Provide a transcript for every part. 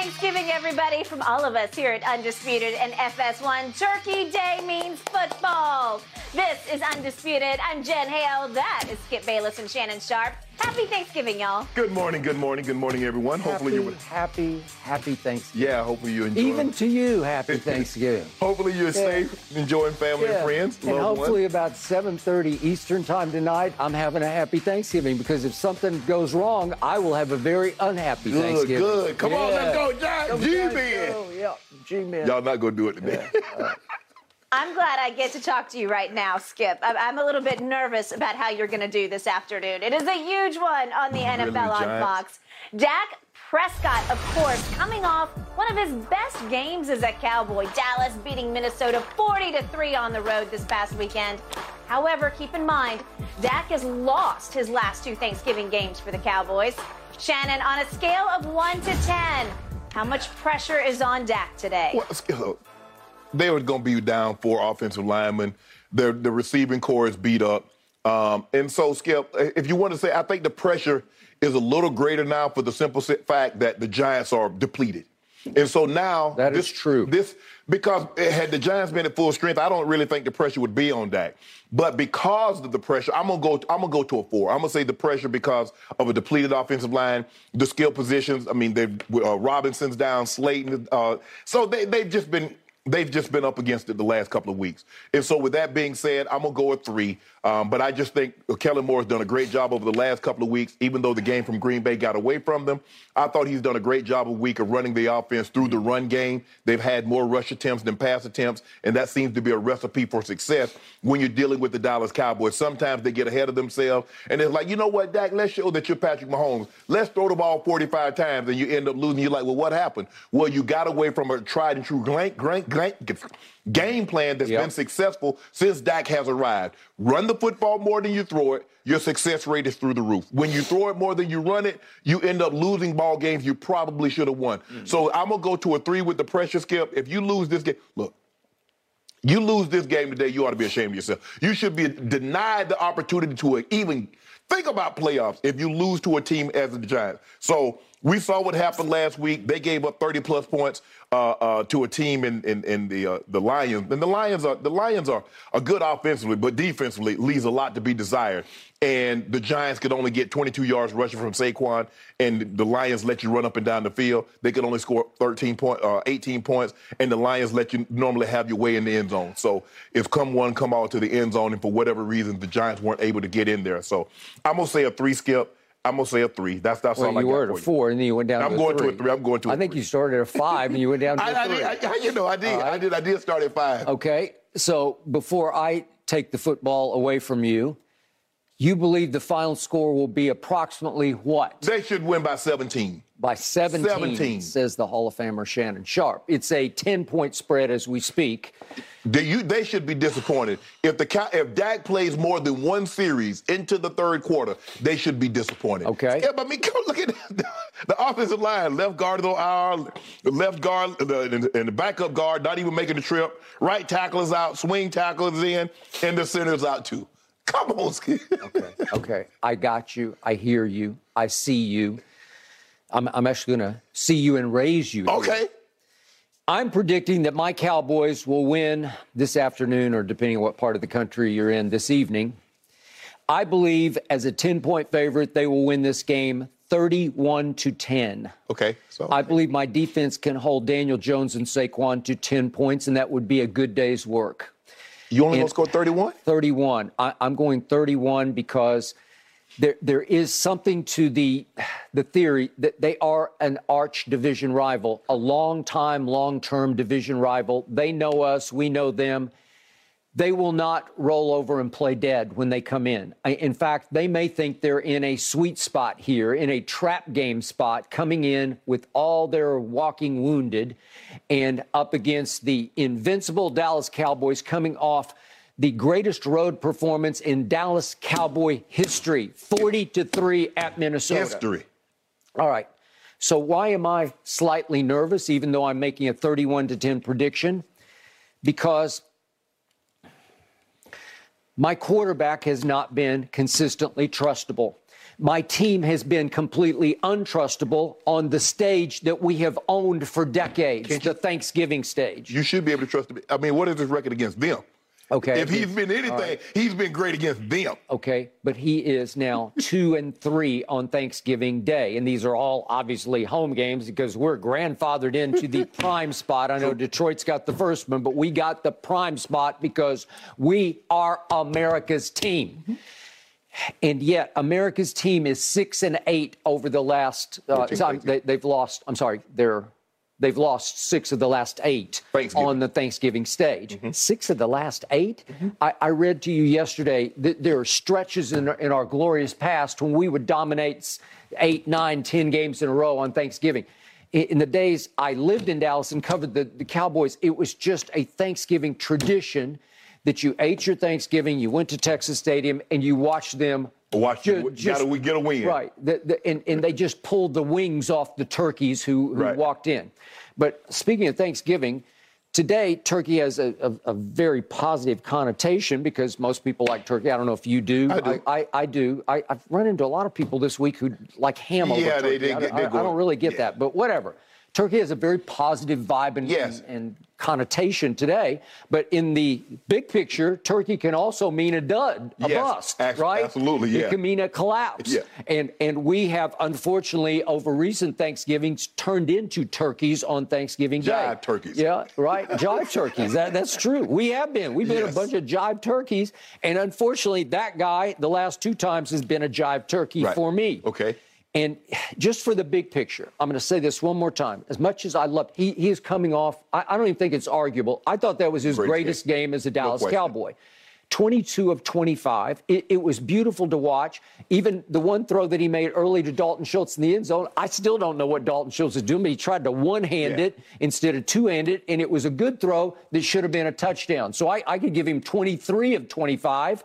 Thanksgiving, everybody, from all of us here at Undisputed and FS1. Turkey Day means football. This is Undisputed. I'm Jen Hale. That is Skip Bayless and Shannon Sharpe. Happy Thanksgiving, y'all. Good morning, good morning, good morning, everyone. Hopefully happy, you happy, happy Thanksgiving. Yeah, hopefully you enjoy. Even to you, happy Thanksgiving. hopefully you're safe, enjoying family and friends, and hopefully ones. about 7:30 Eastern time tonight, I'm having a happy Thanksgiving because if something goes wrong, I will have a very unhappy Good, Thanksgiving. good. Come on, let's go, Jack. Come G-Man. Jack. Yeah, G-Man. Y'all not gonna do it today. I'm glad I get to talk to you right now, Skip. I'm, I'm a little bit nervous about how you're going to do this afternoon. It is a huge one on the Really, NFL on? Fox. Dak Prescott, of course, coming off one of his best games as a Cowboy. Dallas beating Minnesota 40 to 3 on the road this past weekend. However, keep in mind, Dak has lost his last two Thanksgiving games for the Cowboys. Shannon, on a scale of 1 to 10, how much pressure is on Dak today? Well, they were going to be down four offensive linemen. The the receiving corps is beat up, um, and so Skip, if you want to say, I think the pressure is a little greater now for the simple fact that the Giants are depleted, and so now That is this, true. This because had the Giants been at full strength, I don't really think the pressure would be on Dak. But because of the pressure, I'm gonna go. I'm gonna go to a four. I'm gonna say the pressure because of a depleted offensive line, the skill positions. I mean, they uh, Robinson's down, Slayton. Uh, so they they've just been they've just been up against it the last couple of weeks. And so, with that being said, I'm gonna go with three. Um, but I just think Kellen Moore has done a great job over the last couple of weeks, even though the game from Green Bay got away from them. I thought he's done a great job a week of running the offense through the run game. They've had more rush attempts than pass attempts, and that seems to be a recipe for success when you're dealing with the Dallas Cowboys. Sometimes they get ahead of themselves, and it's like, you know what, Dak, let's show that you're Patrick Mahomes. Let's throw the ball 45 times, and you end up losing. You're like, well, what happened? Well, you got away from a tried and true game plan that's Yep. been successful since Dak has arrived. Run the football more than you throw it. Your success rate is through the roof. When you throw it more than you run it, you end up losing ball games you probably should have won. Mm-hmm. So I'm gonna go to a three with the pressure skip. If you lose this game, look. You lose this game today, you ought to be ashamed of yourself. You should be denied the opportunity to even think about playoffs if you lose to a team as the Giants. So we saw what happened last week. They gave up 30 plus points uh, uh, to a team in in, in the uh, the Lions. And the Lions are the Lions are, are good offensively, but defensively leaves a lot to be desired. And the Giants could only get 22 yards rushing from Saquon, and the Lions let you run up and down the field. They could only score 13 point, uh, 18 points, and the Lions let you normally have your way in the end zone. So if come one, come all to the end zone, and for whatever reason the Giants weren't able to get in there. So I'm gonna say a three skip. I'm gonna say a three. That's that's Well, all I you were at a you. four, and then you went down I'm to going to a three. I'm going to a I think three. you started at a five, and you went down to I, a I three. did. I, you know, I did. I did. I did start at five. Okay, so before I take the football away from you, you believe the final score will be approximately what? They should win by 17. By 17, 17. says the Hall of Famer Shannon Sharpe. It's a 10 point spread as we speak. They, you, they should be disappointed if the if Dak plays more than one series into the third quarter. They should be disappointed. Okay. Yeah, but I mean, look at the, the offensive line. Left guard IR. The left guard the, and, the, and the backup guard not even making the trip. Right tackle is out. Swing tackle is in, and the center is out too. Come on, Skip. Okay. Okay. I got you. I hear you. I see you. I'm, I'm actually going to see you and raise you. Okay. I'm predicting that my Cowboys will win this afternoon, or depending on what part of the country you're in this evening. I believe as a 10 point favorite, they will win this game 31 to 10. Okay. So I believe my defense can hold Daniel Jones and Saquon to 10 points, and that would be a good day's work. you only and- gonna score 31? 31. I, I'm going 31 because there there is something to the the theory that they are an arch division rival, a long time, long term division rival. They know us, we know them. They will not roll over and play dead when they come in. In fact, they may think they're in a sweet spot here, in a trap game spot, coming in with all their walking wounded and up against the invincible Dallas Cowboys coming off the greatest road performance in Dallas Cowboy history 40 to 3 at Minnesota. History. All right. So why am I slightly nervous even though I'm making a 31 to 10 prediction? Because my quarterback has not been consistently trustable. My team has been completely untrustable on the stage that we have owned for decades, the Thanksgiving stage. You should be able to trust. I mean, what is his record against them? Okay. If he's been anything, he's been great against them. Okay, but he is now two and three on Thanksgiving Day, and these are all obviously home games because we're grandfathered into the prime spot. I know Detroit's got the first one, but we got the prime spot because we are America's team. And yet, America's team is six and eight over the last. Uh, they, they've lost. I'm sorry, they're they've lost six of the last eight on the Thanksgiving stage. Mm-hmm. Six of the last 8 mm-hmm. I, I read to you yesterday that there are stretches in, in our glorious past when we would dominate eight, nine, ten games in a row on Thanksgiving. In, in the days I lived in Dallas and covered the, the Cowboys, it was just a Thanksgiving tradition that you ate your Thanksgiving, you went to Texas Stadium, and you watched them. Watch ju- you. Gotta we get a win. Right. The, the, and, and they just pulled the wings off the turkeys who, who Right. walked in. But speaking of Thanksgiving, today turkey has a, a, a very positive connotation because most people like turkey. I don't know if you do. I do. I, I, I do. I, I've run into a lot of people this week who like ham Yeah, they- turkey. they I, get- I- they I go- don't really get yeah. that, but whatever. Turkey has a very positive vibe and, Yes. and, and connotation today, but in the big picture, turkey can also mean a dud, a Yes, bust, abs- right? absolutely, It can mean a collapse. Yeah. And and we have unfortunately over recent Thanksgivings turned into turkeys on Thanksgiving Day. Jive turkeys. Yeah, right. Jive turkeys. That, that's true. We have been. We've been a bunch of jive turkeys, and unfortunately, that guy the last two times has been a jive turkey Right. for me. Okay. And just for the big picture, I'm going to say this one more time. As much as I love, he, he is coming off. I, I don't even think it's arguable. I thought that was his Greatest greatest game as a Dallas question. Cowboy. 22 of 25. It, it was beautiful to watch. Even the one throw that he made early to Dalton Schultz in the end zone, I still don't know what Dalton Schultz is doing, but he tried to one hand Yeah. it instead of two hand it, and it was a good throw that should have been a touchdown. So I, I could give him 23 of 25.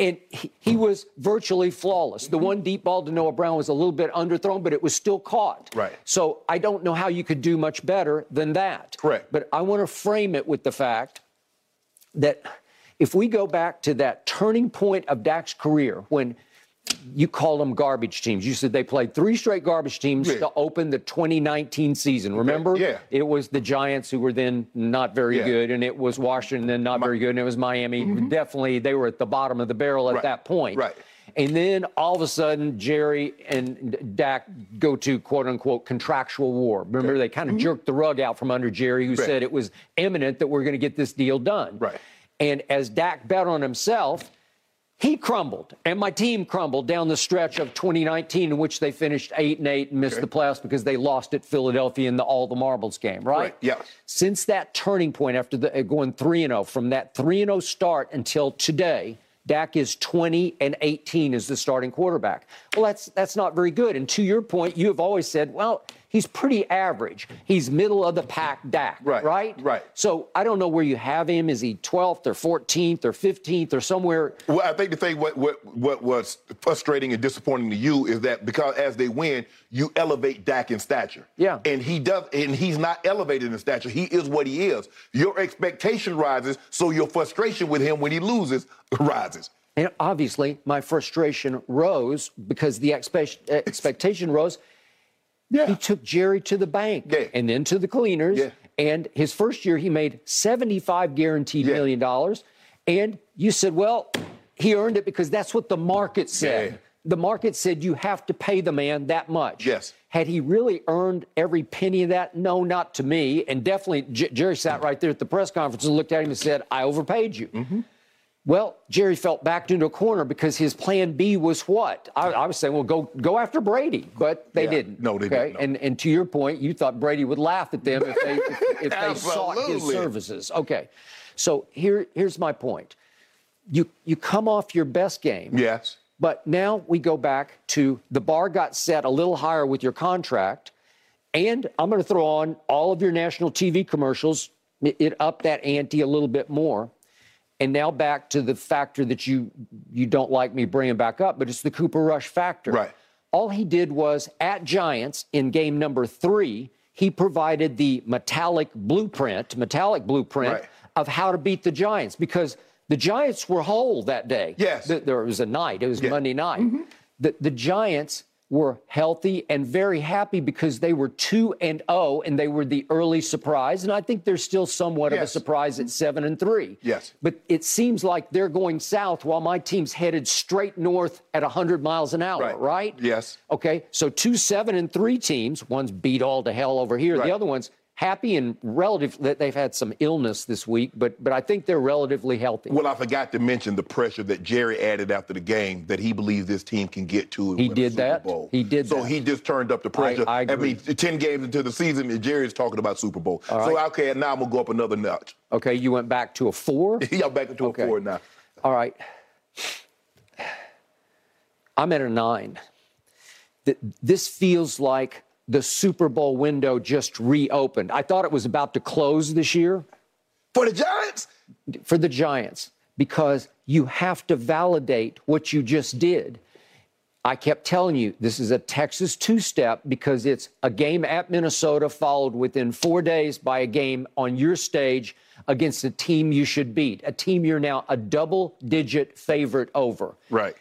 And he, he was virtually flawless. The one deep ball to Noah Brown was a little bit underthrown, but it was still caught. Right. So I don't know how you could do much better than that. Correct. But I want to frame it with the fact that if we go back to that turning point of Dak's career when you called them garbage teams. You said they played three straight garbage teams Yeah. to open the 2019 season. Remember? Yeah. It was the Giants who were then not very Yeah. good, and it was Washington then not very good, and it was Miami. Mm-hmm. Definitely, they were at the bottom of the barrel at Right. that point. Right. And then all of a sudden, Jerry and Dak go to quote unquote contractual war. Remember, they kind of mm-hmm. jerked the rug out from under Jerry, who Right. said it was imminent that we're going to get this deal done. Right. And as Dak bet on himself, he crumbled, and my team crumbled down the stretch of 2019, in which they finished eight and eight and missed Okay. the playoffs because they lost at Philadelphia in the all the marbles game. Right? Right, yes. Since that turning point, after the, uh, going three and zero, from that three and zero start until today, Dak is 20 and 18 as the starting quarterback. Well, that's that's not very good. And to your point, you have always said, well, he's pretty average. He's middle of the pack, Dak. Right, Right. right. So I don't know where you have him. Is he 12th or 14th or 15th or somewhere? Well, I think the thing what what what was frustrating and disappointing to you is that because as they win, you elevate Dak in stature. Yeah. And he does, and he's not elevated in stature. He is what he is. Your expectation rises, so your frustration with him when he loses rises. And obviously, my frustration rose because the expect- expectation rose. Yeah. He took Jerry to the bank Yeah. and then to the cleaners. Yeah. And his first year, he made 75 guaranteed Yeah. million dollars. And you said, well, he earned it because that's what the market said. Yeah. the market said you have to pay the man that much. Yes. Had he really earned every penny of that? No, not to me. And definitely, J- Jerry sat right there at the press conference and looked at him and said, I overpaid you. Mm-hmm. Well, Jerry felt backed into a corner because his plan B was what? I, I was saying, well, go go after Brady, but they Yeah. didn't. No, they okay? didn't, no. And and to your point, you thought Brady would laugh at them if they if, if they sought his services. Okay, so here here's my point. You you come off your best game. Yes. But now we go back to the bar got set a little higher with your contract. And I'm going to throw on all of your national TV commercials. It, it upped that ante a little bit more. And now back to the factor that you you don't like me bringing back up, but it's the Cooper Rush factor. Right. All he did was at Giants in game number three, he provided the metallic blueprint, metallic blueprint Right. of how to beat the Giants because the Giants were whole that day. Yes. Th- there was a night. It was Yeah. Monday night. Mm-hmm. The, the Giants were healthy and very happy because they were 2 and 0 and they were the early surprise and I think they're still somewhat of a surprise at 7 and 3. Yes. But it seems like they're going south while my team's headed straight north at 100 miles an hour, Right. right? Yes. Okay. So two 7 and 3 teams, one's beat all to hell over here, Right. the other one's happy and relative that they've had some illness this week, but but I think they're relatively healthy. Well, I forgot to mention the pressure that Jerry added after the game that he believes this team can get to. He did that? Bowl. He did So that. he just turned up the pressure. I agree. mean, ten games into the season, and Jerry's talking about Super Bowl. So right. okay, now I'm gonna go up another notch. Okay, you went back to a 4? Y'all back into Okay. a four now. All right. I'm at a nine. Th- This feels like the Super Bowl window just reopened. I thought it was about to close this year For the Giants, for the Giants because you have to validate what you just did. I kept telling you this is a Texas two step because it's a game at Minnesota followed within four days by a game on your stage against a team you should beat, a team you're now a double digit favorite over. right?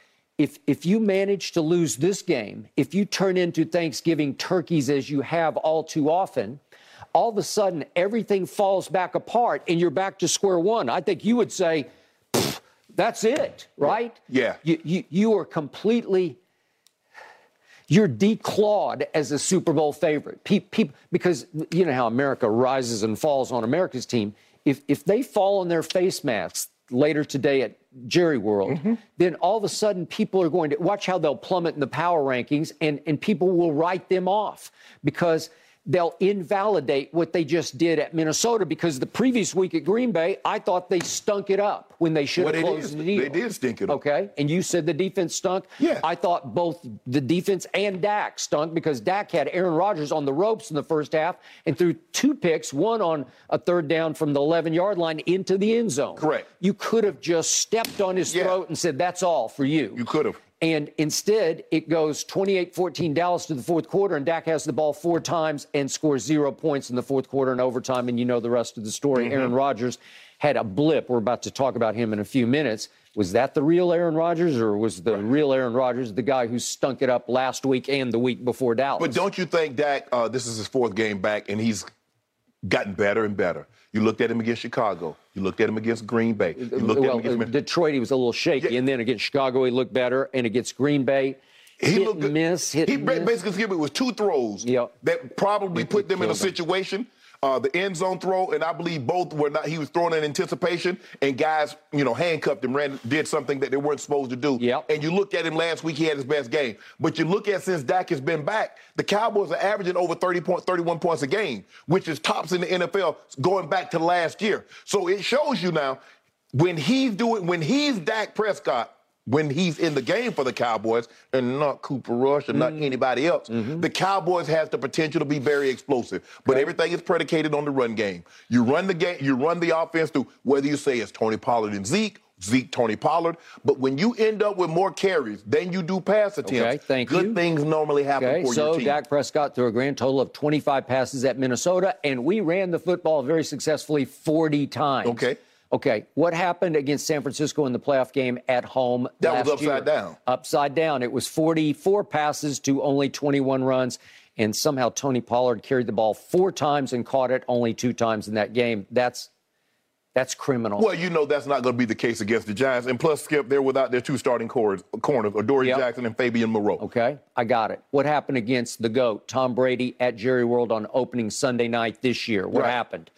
If, if you manage to lose this game, if you turn into Thanksgiving turkeys as you have all too often, all of a sudden everything falls back apart and you're back to square one. I think you would say, that's it, right? Yeah. You, you, you are completely you're declawed as a Super Bowl favorite. Pe- pe- because you know how America rises and falls on America's team. If if they fall on their face masks later today at Jerry World, mm-hmm. then all of a sudden people are going to watch how they'll plummet in the power rankings, and and people will write them off because. They'll invalidate what they just did at Minnesota because the previous week at Green Bay, I thought they stunk it up when they should have they closed the deal. They did stink it up. Okay, and you said the defense stunk. Yeah. I thought both the defense and Dak stunk because Dak had Aaron Rodgers on the ropes in the first half and threw two picks, one on a third down from the 11 yard line into the end zone. Correct. You could have just stepped on his Yeah. throat and said, That's all for you. You could have. And instead, it goes 28 14 Dallas to the fourth quarter, and Dak has the ball four times and scores zero points in the fourth quarter and overtime. And you know the rest of the story. Mm-hmm. Aaron Rodgers had a blip. We're about to talk about him in a few minutes. Was that the real Aaron Rodgers, or was the real Aaron Rodgers the guy who stunk it up last week and the week before Dallas? But don't you think Dak? Uh, this is his fourth game back, and he's gotten better and better. You looked at him against Chicago. You looked at him against Green Bay. You looked well, at him uh, against. Detroit, he was a little shaky, Yeah. and then against Chicago, he looked better, and against Green Bay, He hit looked miss, hit he and ba- miss. basically skipped it with two throws Yep. that probably put them in a situation. Uh, the end zone throw, and I believe both were not. He was throwing in anticipation, and guys, you know, handcuffed him, ran, did something that they weren't supposed to do. Yep. And you look at him last week; he had his best game. But you look at since Dak has been back, the Cowboys are averaging over 30 point, 31 points a game, which is tops in the NFL going back to last year. So it shows you now when he's doing when he's Dak Prescott when he's in the game for the Cowboys and not Cooper Rush and Mm-hmm. not anybody else, the Cowboys has the potential to be very explosive. But everything is predicated on the run game. You run the game, you run the offense through whether you say it's Tony Pollard and Zeke, Zeke, Tony Pollard. But when you end up with more carries than you do pass attempts, Okay, thank good you. things normally happen Okay, for so your team. Dak Prescott threw a grand total of 25 passes at Minnesota, and we ran the football very successfully 40 times. Okay. Okay. What happened against San Francisco in the playoff game at home? That was upside year? down. Upside down. It was 44 passes to only 21 runs, and somehow Tony Pollard carried the ball four times and caught it only two times in that game. That's That's criminal. Well, you know that's not going to be the case against the Giants. And plus, Skip, they're without their two starting corners, corners Adoree Yep. Jackson and Fabian Moreau. Okay, I got it. What happened against the GOAT, Tom Brady, at Jerry World on opening Sunday night this year? What Right. happened?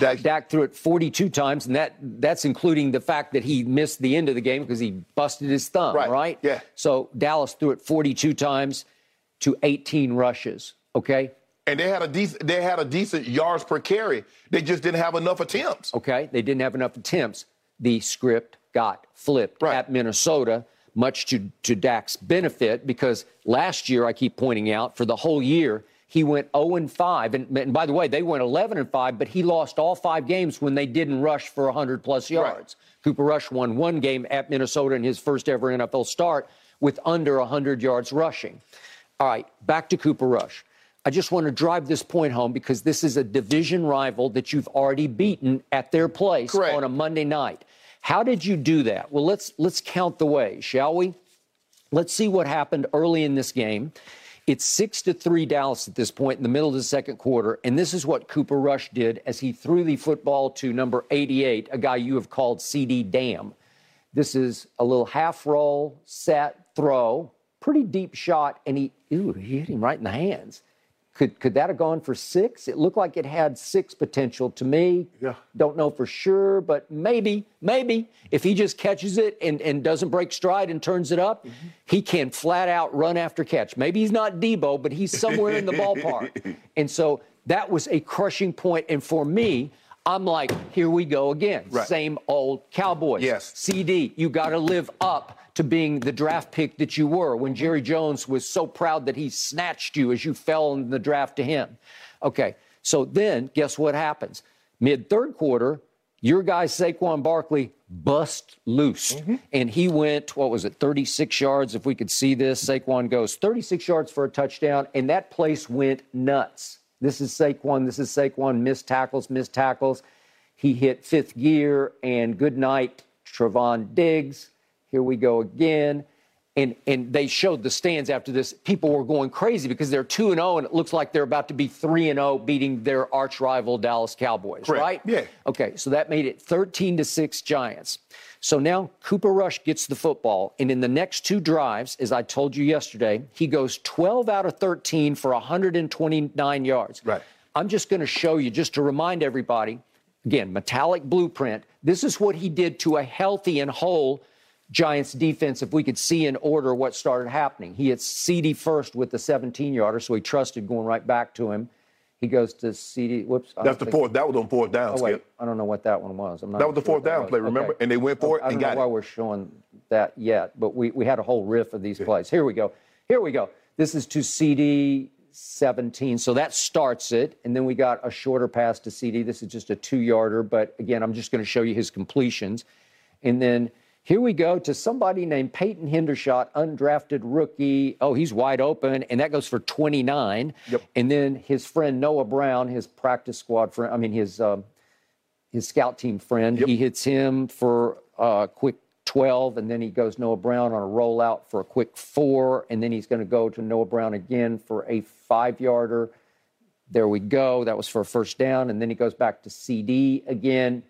Dak- Dak threw it 42 times, and that that's including the fact that he missed the end of the game because he busted his thumb, Right, right? yeah. So Dallas threw it 42 times to 18 rushes. Okay, and they had a decent they had a decent yards per carry. They just didn't have enough attempts. okay, they didn't have enough attempts. The script got flipped Right. at Minnesota, much to to Dak's benefit because last year I keep pointing out for the whole year he went 0 and 5, and, and by the way they went 11 and 5, but he lost all five games when they didn't rush for 100 plus yards. Cooper Rush won one game at Minnesota in his first ever NFL start with under 100 yards rushing. All right, back to Cooper Rush. I just want to drive this point home because this is a division rival that you've already beaten at their place Correct. on a Monday night. How did you do that? Well, let's let's count the ways, shall we? Let's see what happened early in this game. It's six to three Dallas at this point in the middle of the second quarter, and this is what Cooper Rush did as he threw the football to number 88, a guy you have called CD Lamb. This is a little half roll, set, throw, pretty deep shot, and he, ooh, he hit him right in the hands. Could could that have gone for six? It looked like it had six potential to me. Yeah. Don't know for sure, but maybe, maybe if he just catches it and, and doesn't break stride and turns it up, mm-hmm. he can flat out run after catch. Maybe he's not Deebo, but he's somewhere in the ballpark. And so that was a crushing point. And for me, I'm like, here we go again. Right. Same old Cowboys. Yes. CD, you got to live up to being the draft pick that you were when mm-hmm. Jerry Jones was so proud that he snatched you as you fell in the draft to him. Okay, so then guess what happens? Mid third quarter, your guy Saquon Barkley bust loose. Mm-hmm. And he went, what was it, 36 yards? If we could see this, Saquon goes 36 yards for a touchdown, and that place went nuts. This is Saquon. This is Saquon. Missed tackles, missed tackles. He hit fifth gear, and good night, Trevon Diggs. Here we go again. And, and they showed the stands after this. People were going crazy because they're 2 and 0, and it looks like they're about to be 3 and 0, beating their arch rival Dallas Cowboys, Correct. right? Yeah. Okay, so that made it 13 to 6 Giants. So now Cooper Rush gets the football, and in the next two drives, as I told you yesterday, he goes 12 out of 13 for 129 yards. Right. I'm just going to show you, just to remind everybody, again, metallic blueprint. This is what he did to a healthy and whole Giants defense. If we could see in order what started happening, he hits CD first with the 17 yarder, so he trusted going right back to him. He goes to CD. Whoops. I That's the think- fourth. That was on fourth down. Oh, wait. Skip. I don't know what that one was. I'm not That was the fourth down was. play, remember? Okay. And they went for it I don't know why it. we're showing that yet, but we, we had a whole riff of these plays. Here we go. Here we go. This is to CD 17. So that starts it. And then we got a shorter pass to CD. This is just a two yarder. But again, I'm just going to show you his completions. And then here we go to somebody named Peyton Hendershot, undrafted rookie. Oh, he's wide open. And that goes for 29. Yep. And then his friend Noah Brown, his practice squad friend, I mean, his. Um, his scout team friend. Yep. He hits him for a quick 12, and then he goes Noah Brown on a rollout for a quick four, and then he's going to go to Noah Brown again for a five yarder. There we go. That was for a first down, and then he goes back to CD again.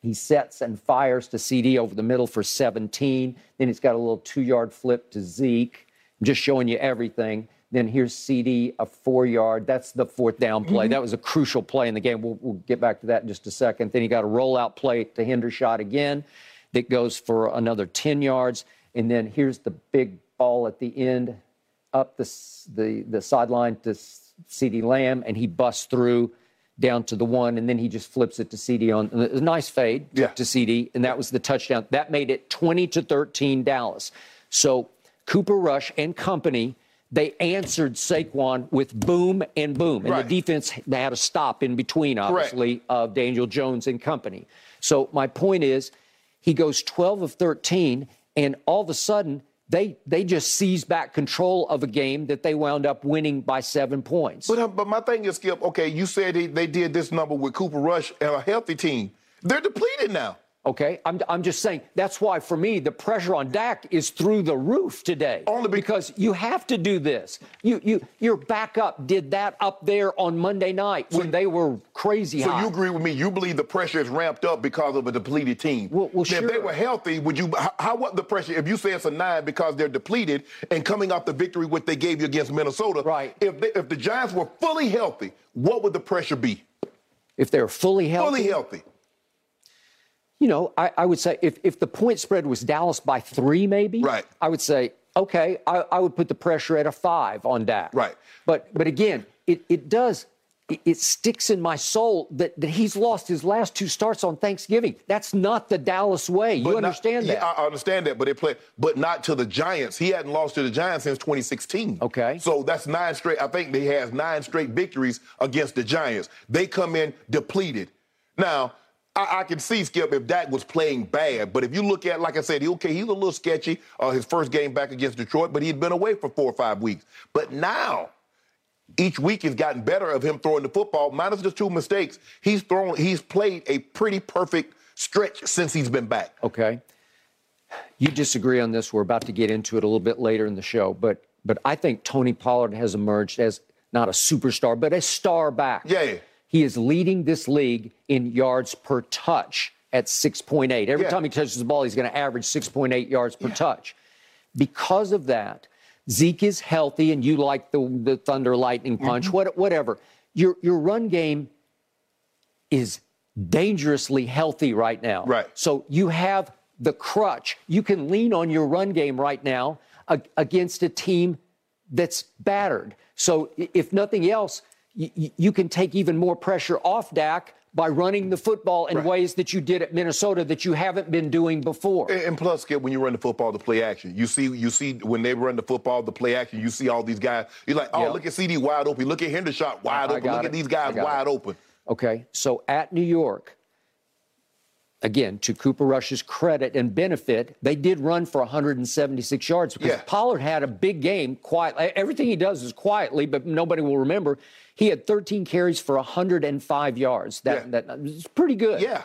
He sets and fires to CD over the middle for 17. Then he's got a little two yard flip to Zeke. I'm just showing you everything. Then here's CD, a four yard. That's the fourth down play. Mm-hmm. That was a crucial play in the game. We'll, we'll get back to that in just a second. Then he got a rollout play to Hendershot again that goes for another 10 yards. And then here's the big ball at the end up the, the, the sideline to CD Lamb, and he busts through down to the one, and then he just flips it to CD on a nice fade to, Yeah. to CD, and that was the touchdown. That made it 20 to 13 Dallas. So Cooper Rush and company, they answered Saquon with boom and boom, and Right. the defense they had a stop in between, obviously, of Daniel Jones and company. So my point is, he goes 12 of 13, and all of a sudden they they just seized back control of a game that they wound up winning by seven points. But, uh, but my thing is, Skip, okay, you said they, they did this number with Cooper Rush and a healthy team. They're depleted now. Okay, I'm, I'm just saying that's why for me the pressure on Dak is through the roof today. Only be- because you have to do this. You you your backup did that up there on Monday night when they were crazy So hot. you agree with me? You believe the pressure is ramped up because of a depleted team? Well- well, Now, If they were healthy, would you? How, how what the pressure? If you say it's a nine because they're depleted and coming off the victory which they gave you against Minnesota, Right. If they, if the Giants were fully healthy, what would the pressure be? if they're fully healthy, Fully healthy. You know, I, I would say if, if the point spread was Dallas by three, maybe, Right. I would say, okay, I, I would put the pressure at a five on Dak. Right. But but again, it, it does it, it sticks in my soul that, that he's lost his last two starts on Thanksgiving. That's not the Dallas way. You But not- understand that? Yeah, I understand that, but they play, but not to the Giants. He hadn't lost to the Giants since 2016. Okay. So that's nine straight. I think he has nine straight victories against the Giants. They come in depleted. Now, I, I can see Skip if Dak was playing bad, but if you look at, like I said, he, okay, he's a little sketchy. Uh, his first game back against Detroit, but he'd been away for four or five weeks. But now. Each week has gotten better of him throwing the football, minus the two mistakes. He's thrown, he's played a pretty perfect stretch since he's been back. Okay. You disagree on this. We're about to get into it a little bit later in the show, but but I think Tony Pollard has emerged as not a superstar, but a star back. Yeah. He is leading this league in yards per touch at 6.8. Every Yeah. time he touches the ball, he's going to average 6.8 yards per touch. Because of that, Zeke is healthy, and you like the, the thunder lightning punch, Mm-hmm. what, whatever. Your your run game is dangerously healthy right now. Right. So you have the crutch. You can lean on your run game right now against a team that's battered. So if nothing else, y- you can take even more pressure off Dak by running the football in Right. ways that you did at Minnesota that you haven't been doing before. And, and plus, Skip, when you run the football, the play action, you see, you see when they run the football, the play action, you see all these guys. You're like, oh, Yeah. look at CD wide open. Look at Hendershot wide I open. got Look it. at these guys wide it. open. Okay, so at New York, again, to Cooper Rush's credit and benefit, they did run for 176 yards because Yeah. Pollard had a big game. Quiet, everything he does is quietly, but nobody will remember. He had 13 carries for 105 yards. That Yeah. that is pretty good. Yeah.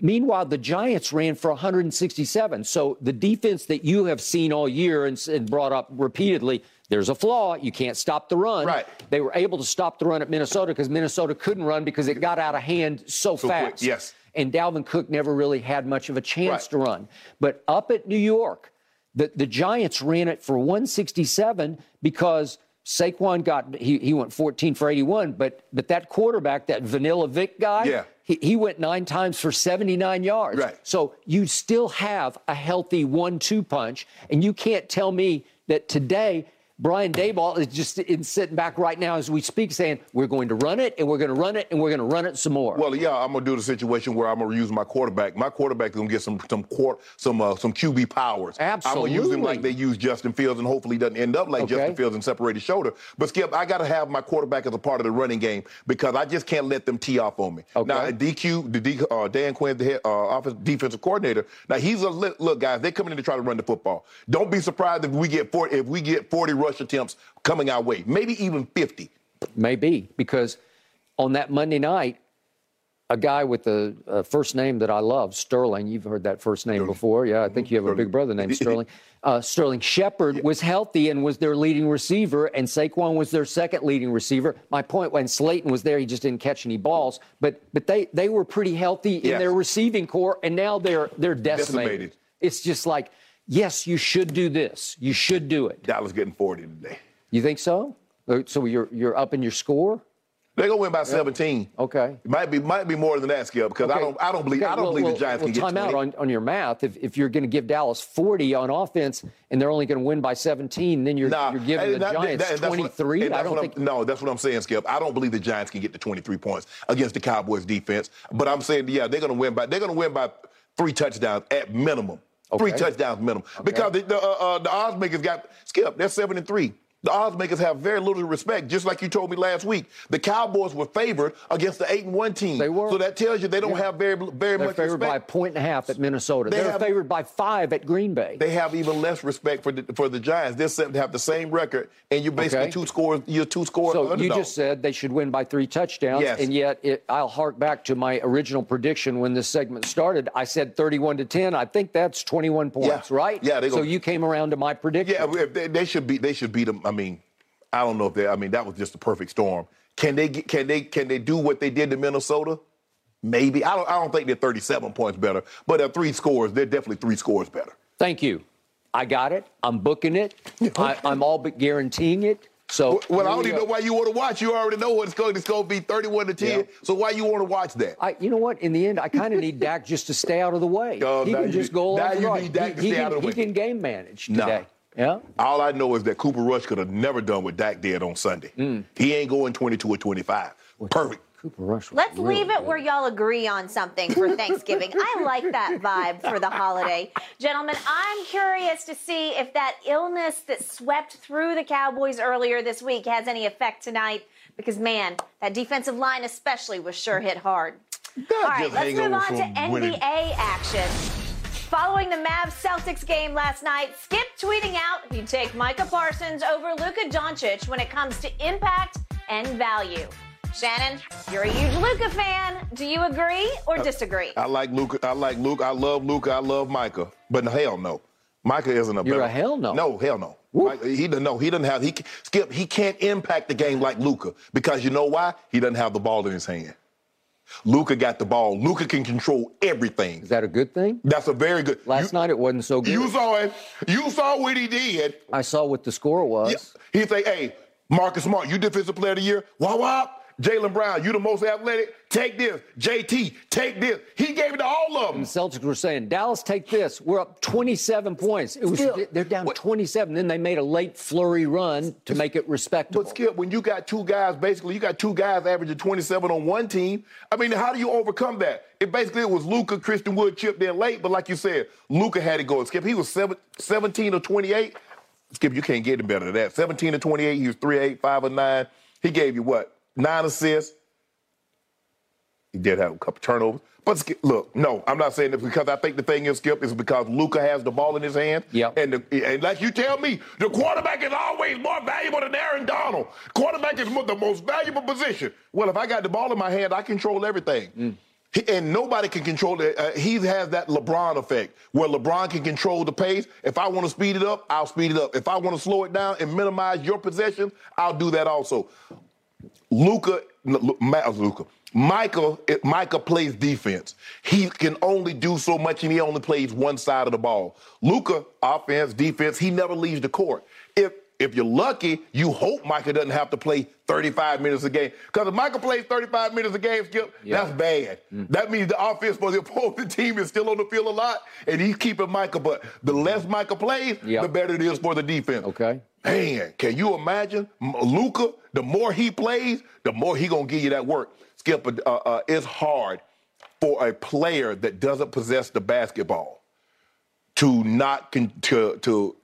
Meanwhile, the Giants ran for 167. So the defense that you have seen all year and, and brought up repeatedly, there's a flaw. You can't stop the run. Right. They were able to stop the run at Minnesota because Minnesota couldn't run because it got out of hand so, So quick, fast. yes. And Dalvin Cook never really had much of a chance Right. to run. But up at New York, the, the Giants ran it for 167 because Saquon got he, he went 14 for 81, but but that quarterback, that Vanilla Vic guy, Yeah. he, he went nine times for 79 yards. Right. So you still have a healthy one-two punch, and you can't tell me that today Brian Daboll is just in, sitting back right now as we speak, saying we're going to run it and we're going to run it and we're going to run it some more. Well, yeah, I'm gonna do the situation where I'm gonna use my quarterback. My quarterback is gonna get some some court some uh, some QB powers. Absolutely. I'm gonna use him like they use Justin Fields, and hopefully he doesn't end up like Okay. Justin Fields and separate his shoulder. But Skip, I gotta have my quarterback as a part of the running game because I just can't let them tee off on me. Okay. Now, DQ, the D, uh, Dan Quinn, the head, uh, offense defensive coordinator. Now he's a look, guys. They're coming in to try to run the football. Don't be surprised if we get 40, if we get 40 rush attempts coming our way, maybe even 50. Maybe because on that Monday night, a guy with a, a first name that I love, Sterling. You've heard that first name before, yeah? I think you have a big brother named Sterling. Uh, Sterling Shepard was healthy and was their leading receiver, and Saquon was their second leading receiver. My point when Slayton was there, he just didn't catch any balls, but but they they were pretty healthy in Yes. their receiving corps, and now they're they're decimated. Decimated. It's just like, yes, you should do this. You should do it. Dallas getting 40 today. You think so? Uh, So you're you're up in your score? They're gonna win by 17. Okay. It might be might be more than that, Skip, because I don't I don't believe Okay, I don't well, believe well, the Giants well, can get time out on, on your math. If, if you're going to give Dallas 40 on offense and they're only going to win by 17, then you're, Nah, you're giving the that- Giants that- and that's what- 23. I don't think. I'm, no, that's what I'm saying, Skip. I don't believe the Giants can get to 23 points against the Cowboys defense. But I'm saying, yeah, they're gonna win by they're gonna win by three touchdowns at minimum. Three touchdowns minimum. Because the the, uh, uh, the odds makers got Skip. They're seven and three. The odds makers have very little respect, just like you told me last week. The Cowboys were favored against the eight and one team. They were. So that tells you they don't have very very much. Respect. They're much favored by a point and a half at Minnesota. They They are favored by five at Green Bay. They have even less respect for the for the Giants. They're set to have the same record, and you're basically Okay. two scores. You're two scores. So you just said they should win by three touchdowns, Yes. and yet it, I'll hark back to my original prediction when this segment started. I said 31 to 10. I think that's 21 points, Yeah. right? Yeah, they So you came around to my prediction. Yeah, they, they should be. They should beat them. I mean, I don't know if they. I mean, that was just a perfect storm. Can they? get- Can they? Can they do what they did to Minnesota? Maybe. I don't. I don't think they're 37 points better, but they're three scores. They're definitely three scores better. Thank you. I got it. I'm booking it. I, I'm all but guaranteeing it. So Well, I don't even know why you want to watch. You already know what it's going. It's going to be 31 to 10. Yeah. So why you want to watch that? I, you know what? In the end, I kind of need Dak just to stay out of the way. Oh, he can you just go along now you right. need Dak he, to he stay can, out of the he way. can game manage No. Today. Yeah. All I know is that Cooper Rush could have never done what Dak did on Sunday. Mm. He ain't going 22 or 25. Perfect. Cooper Rush. was Let's really leave it good. where y'all agree on something for Thanksgiving. I like that vibe for the holiday. Gentlemen, I'm curious to see if that illness that swept through the Cowboys earlier this week has any effect tonight. Because, man, that defensive line especially was sure hit hard. All right, let's move on to NBA winning. action. Following the Mavs Celtics game last night, Skip tweeting out he'd take Micah Parsons over Luka Doncic when it comes to impact and value. Shannon, you're a huge Luka fan. Do you agree or disagree? I like Luke. I like Luke. I love Luke. I love Micah. But hell no. Micah isn't a You're better- a hell no. No, hell no. Micah, he doesn't know. He doesn't have. He can- skip. He can't impact the game like Luka because you know why? He doesn't have the ball in his hand. Luka got the ball. Luka can control everything. Is that a good thing? That's a very good. Last you, night it wasn't so good. You saw it. You saw what he did. I saw what the score was. Yeah. He'd say, hey, Marcus Smart, you defensive player of the year. Wah wah. Jaylen Brown, you the most athletic. Take this. JT, take this. He gave it to all of them. The Celtics were saying, Dallas, take this. We're up 27 points. It was Still- they're down What- 27. Then they made a late flurry run to make it respectable. But Skip, when you got two guys, basically you got two guys averaging 27 on one team. I mean, how do you overcome that? It basically it was Luka, Christian Wood chipped in late, but like you said, Luka had it going. Skip, he was seven, 17 or 28. Skip, you can't get any better than that. 17 or 28, he was 3 8, 5 or 9. He gave you what? Nine assists. He did have a couple turnovers. But Skip, look, no, I'm not saying this because I think the thing is, Skip, is because Luka has the ball in his hand. Yep. And, the, and like you tell me, the quarterback is always more valuable than Aaron Donald. Quarterback is the most valuable position. Well, if I got the ball in my hand, I control everything. He- and nobody can control it. Uh, he has that LeBron effect where LeBron can control the pace. If I want to speed it up, I'll speed it up. If I want to slow it down and minimize your possession, I'll do that also. Luka, Luka, uh, Michael, Micah plays defense. He can only do so much, and he only plays one side of the ball. Luka, offense, defense. He never leaves the court. If if you're lucky, you hope Michael doesn't have to play 35 minutes a game. Because if Michael plays 35 minutes a game, Skip, Yeah. that's bad. Mm. That means the offense for the opposing team is still on the field a lot, and he's keeping Michael. But the less Michael plays, Yep. the better it is for the defense. Okay. Man, can you imagine Luka? The more he plays, the more he gonna give you that work. Skip, uh, uh, it's hard for a player that doesn't possess the basketball to not con- to to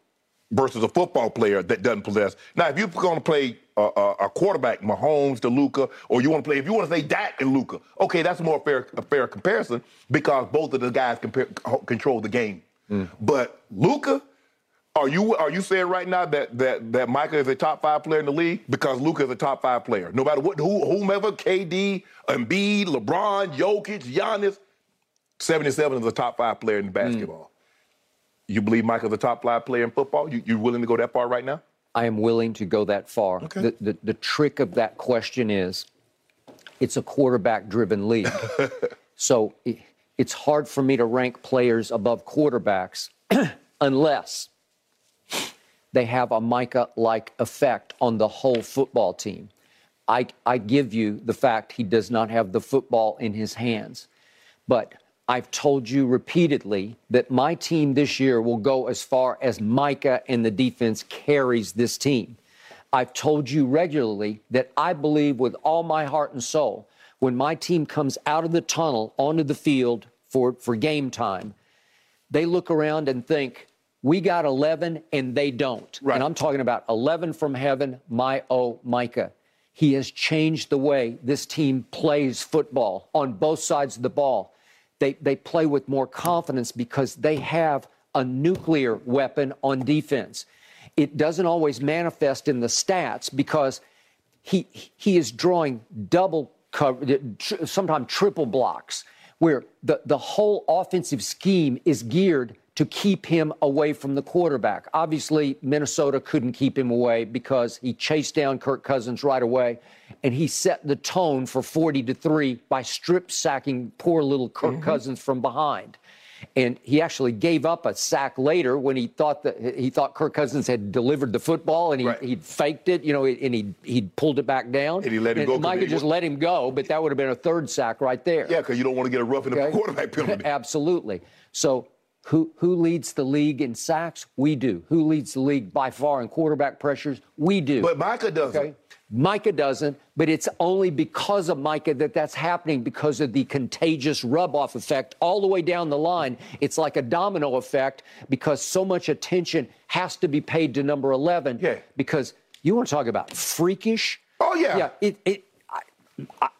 versus a football player that doesn't possess. Now, if you're going to play a, a, a quarterback, Mahomes to Luka, or you want to play, if you want to say Dak and Luka, okay, that's more fair a fair comparison because both of the guys compare, control the game. But Luka. Are you are you saying right now that that that Micah is a top five player in the league because Luka is a top five player? No matter what, who, whomever, KD, Embiid, LeBron, Jokic, Giannis, seventy-seven is a top five player in hmm. basketball. You believe Micah's a top five player in football? You you willing to go that far right now? I am willing to go that far. Okay. The, the, the trick of that question is it's a quarterback driven league. so it, it's hard for me to rank players above quarterbacks unless they have a Micah like effect on the whole football team. I, I give you the fact he does not have the football in his hands. But I've told you repeatedly that my team this year will go as far as Micah and the defense carries this team. I've told you regularly that I believe with all my heart and soul when my team comes out of the tunnel onto the field for, for game time, they look around and think, We got 11 and they don't. Right. And I'm talking about 11 from heaven, my oh Micah. He has changed the way this team plays football on both sides of the ball. They, they play with more confidence because they have a nuclear weapon on defense. It doesn't always manifest in the stats because he, he is drawing double cover, sometimes triple blocks, where the, the whole offensive scheme is geared to keep him away from the quarterback. Obviously, Minnesota couldn't keep him away because he chased down Kirk Cousins right away, and he set the tone for 40 to 3 by strip sacking poor little Kirk Mm-hmm. Cousins from behind. And he actually gave up a sack later when he thought that he thought Kirk Cousins had delivered the football and he, Right. he'd faked it, you know, and he he pulled it back down. And he let him go 'cause Micah he just let him go, but that would have been a third sack right there. Yeah, because you don't want to get a roughing the Okay? quarterback penalty. Absolutely. So who who leads the league in sacks? We do. Who leads the league by far in quarterback pressures? We do. But Micah doesn't. Okay. Micah doesn't, but it's only because of Micah that that's happening because of the contagious rub off effect all the way down the line. It's like a domino effect because so much attention has to be paid to number 11. Yeah. Because you want to talk about freakish? Oh, yeah. Yeah. It, it,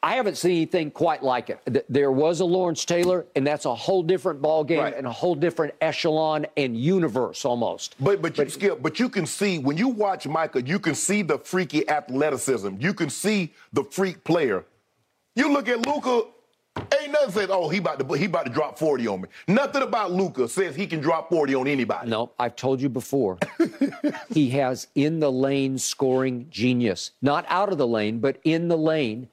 I, haven't seen anything quite like it. There was a Lawrence Taylor, and that's a whole different ball game Right. and a whole different echelon and universe almost. But but you skip. But you can see when you watch Micah, you can see the freaky athleticism. You can see the freak player. You look at Luka. Ain't nothing says, oh, he about to he about to drop 40 on me. Nothing about Luka says he can drop 40 on anybody. No, I've told you before. he has in the lane scoring genius. Not out of the lane, but in the lane.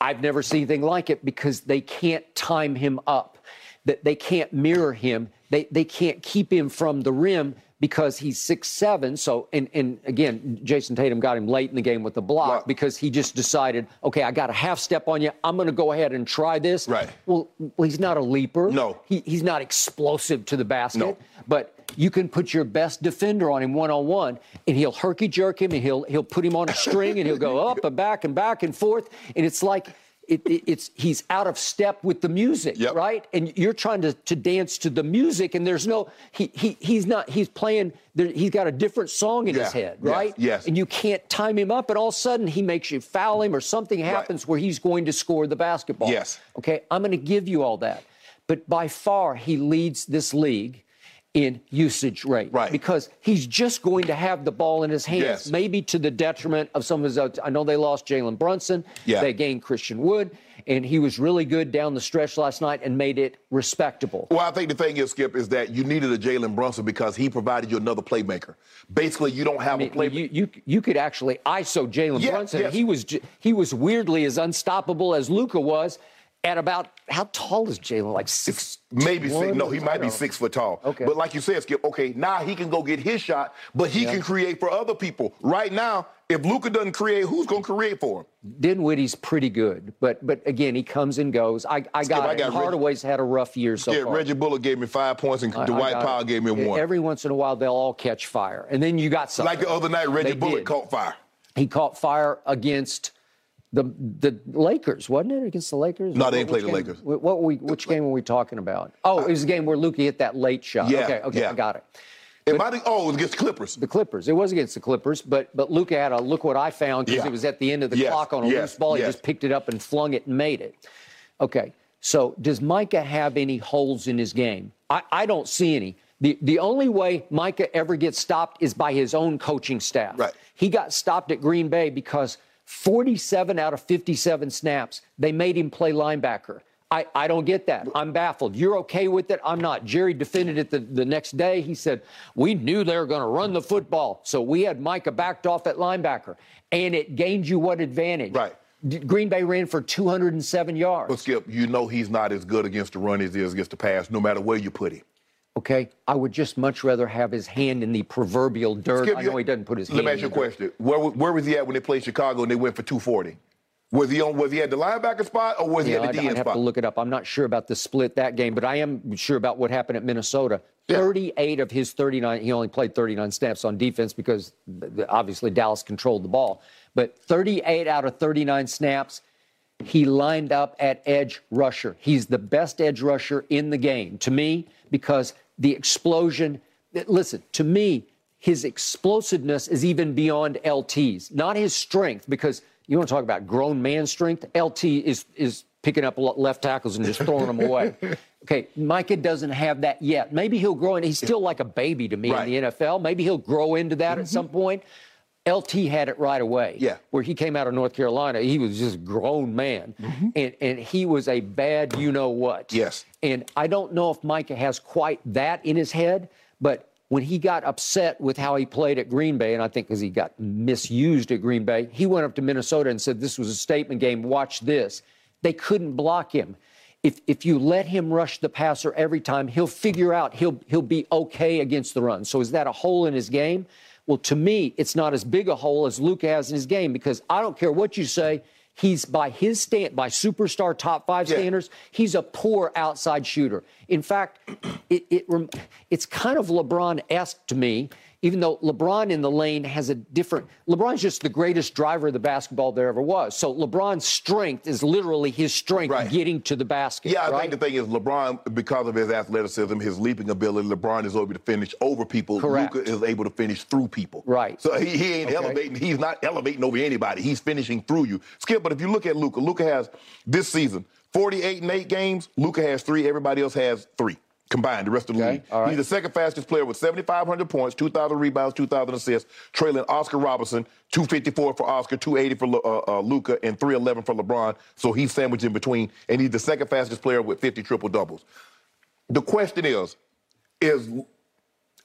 I've never seen anything like it because they can't time him up. That they can't mirror him. They they can't keep him from the rim because he's six seven. So and and again, Jayson Tatum got him late in the game with the block Right. because he just decided, okay, I got a half step on you. I'm going to go ahead and try this. Right. Well, well, he's not a leaper. No. He, he's not explosive to the basket. No. But you can put your best defender on him one on one, and he'll herky jerk him, and he'll he'll put him on a string, and he'll go up and back and back and forth, and it's like. It, it, it's he's out of step with the music, Yep. right? And you're trying to, to dance to the music, and there's no he, he he's not he's playing. There, he's got a different song in his head, right? Yes. And you can't time him up, and all of a sudden he makes you foul him, or something happens where he's going to score the basketball. Yes. Okay, I'm going to give you all that. But by far, he leads this league in usage rate. Right. Because he's just going to have the ball in his hands, Yes. maybe to the detriment of some of his other. I know they lost Jalen Brunson. Yeah. They gained Christian Wood, and he was really good down the stretch last night and made it respectable. Well, I think the thing is, Skip, is that you needed a Jalen Brunson because he provided you another playmaker. Basically, you don't have I a mean, playmaker. you, you you could actually ISO Jalen Yeah, Brunson. yes. He was he was weirdly as unstoppable as Luka was at about how tall is Jalen? Like six. Maybe six. No, he might be six foot tall. Okay. But like you said, Skip, okay, now he can go get his shot, but he Yeah. can create for other people. Right now, if Luka doesn't create, who's going to create for him? Dinwiddie's pretty good, but but again, he comes and goes. I, I Skip, got I it. got Reggie- Hardaway's had a rough year so yeah, far. Reggie Bullock gave me five points and I- I Dwight got Powell it. gave me one. Every once in a while, they'll all catch fire, and then you got something. like the other night, Reggie They Bullock did. caught fire. He caught fire against the the Lakers, wasn't it? Against the Lakers? No, they didn't Which play the game- Lakers. What, what we, which game were we talking about? Oh, it was the game where Luka hit that late shot. Yeah, okay, okay, yeah. I got it. It might have, oh, it was against the Clippers. The Clippers. It was against the Clippers, but but Luka had a look what I found because Yeah. it was at the end of the Yes, clock on a yes, loose ball. He yes. just picked it up and flung it and made it. Okay. So does Micah have any holes in his game? I, I don't see any. The the only way Micah ever gets stopped is by his own coaching staff. Right. He got stopped at Green Bay because 47 out of 57 snaps, they made him play linebacker. I, I don't get that. I'm baffled. You're okay with it? I'm not. Jerry defended it the, the next day. He said, We knew they were going to run the football. So we had Micah backed off at linebacker. And it gained you what advantage? Right. Green Bay ran for 207 yards. But Skip, you know he's not as good against the run as he is against the pass, no matter where you put him. Okay. I would just much rather have his hand in the proverbial dirt. Skip, I know he doesn't put his Let hand me ask you a in the dirt. question. Where, where was he at when they played Chicago and they went for 240? Was he on? Was he at the linebacker spot or was he Yeah, at the DN have to look it up. I'm not sure about the split that game, but I am sure about what happened at Minnesota. 38 of his 39, he only played 39 snaps on defense because obviously Dallas controlled the ball. But 38 out of 39 snaps, he lined up at edge rusher. He's the best edge rusher in the game to me because the explosion listen, to me, his explosiveness is even beyond LT's, not his strength, because you want to talk about grown man strength. LT is is picking up left tackles and just throwing them away. Okay, Micah doesn't have that yet. Maybe he'll grow in. He's still like a baby to me right. in the NFL. Maybe he'll grow into that mm-hmm. at some point. LT had it right away. Yeah. Where he came out of North Carolina, he was just a grown man. Mm-hmm. And, and he was a bad you know what. Yes. And I don't know if Micah has quite that in his head, but when he got upset with how he played at Green Bay, and I think because he got misused at Green Bay, he went up to Minnesota and said, This was a statement game. Watch this. They couldn't block him. If, if you let him rush the passer every time, he'll figure out he'll, he'll be okay against the run. So is that a hole in his game? Well, to me, it's not as big a hole as Luka has in his game because I don't care what you say. He's by his stand, by superstar top five yeah. standards, he's a poor outside shooter. In fact, it, it it's kind of LeBron esque to me even though LeBron in the lane has a different. LeBron's just the greatest driver of the basketball there ever was. So LeBron's strength is literally his strength right. getting to the basket. Yeah, I right? think the thing is LeBron, because of his athleticism, his leaping ability, LeBron is able to finish over people. Correct. Luka is able to finish through people. Right. So he, he ain't okay. elevating. He's not elevating over anybody. He's finishing through you. Skip, but if you look at Luka, Luka has this season 48 and 8 games. Luka has three. Everybody else has three combined, the rest of the okay, league. Right. He's the second fastest player with 7,500 points, 2,000 rebounds, 2,000 assists, trailing Oscar Robertson, 254 for Oscar, 280 for uh, uh, Luka, and 311 for LeBron. So he's sandwiched in between, and he's the second fastest player with 50 triple doubles. The question is, is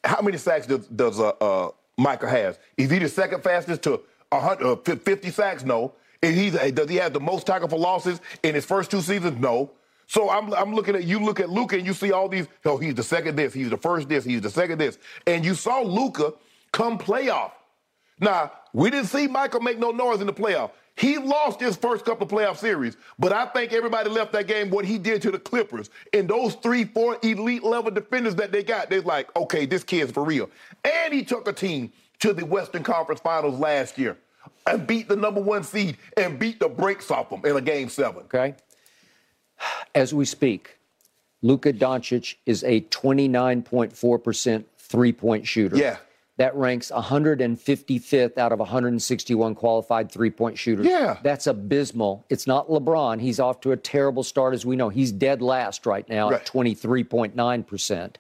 how many sacks does, does uh, uh, Michael has? Is he the second fastest to 100, uh, 50 sacks? No. Is he, does he have the most tackle for losses in his first two seasons? No. So I'm, I'm looking at you look at Luka and you see all these. Oh, he's the second this, he's the first this, he's the second this, and you saw Luka come playoff. Now we didn't see Michael make no noise in the playoff. He lost his first couple of playoff series, but I think everybody left that game what he did to the Clippers and those three, four elite level defenders that they got. They're like, okay, this kid's for real. And he took a team to the Western Conference Finals last year and beat the number one seed and beat the brakes off them in a game seven. Okay. As we speak, Luka Doncic is a 29.4% three point shooter. Yeah. That ranks 155th out of 161 qualified three point shooters. Yeah. That's abysmal. It's not LeBron. He's off to a terrible start, as we know. He's dead last right now right. at 23.9%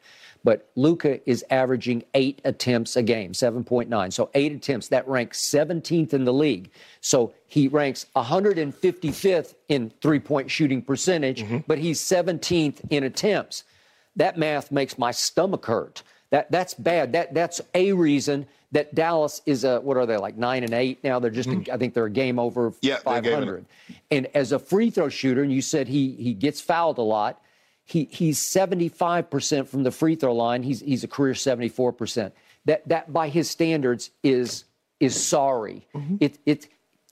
but Luka is averaging eight attempts a game, 7.9. So eight attempts. That ranks 17th in the league. So he ranks 155th in three point shooting percentage, mm-hmm. but he's 17th in attempts. That math makes my stomach hurt. That that's bad. That that's a reason that Dallas is a what are they like nine and eight now? They're just a, I think they're a game over yeah, 500. And as a free throw shooter, and you said he he gets fouled a lot. He, he's 75% from the free throw line. He's, he's a career 74%. That, that by his standards is, is sorry. Mm-hmm. It, it,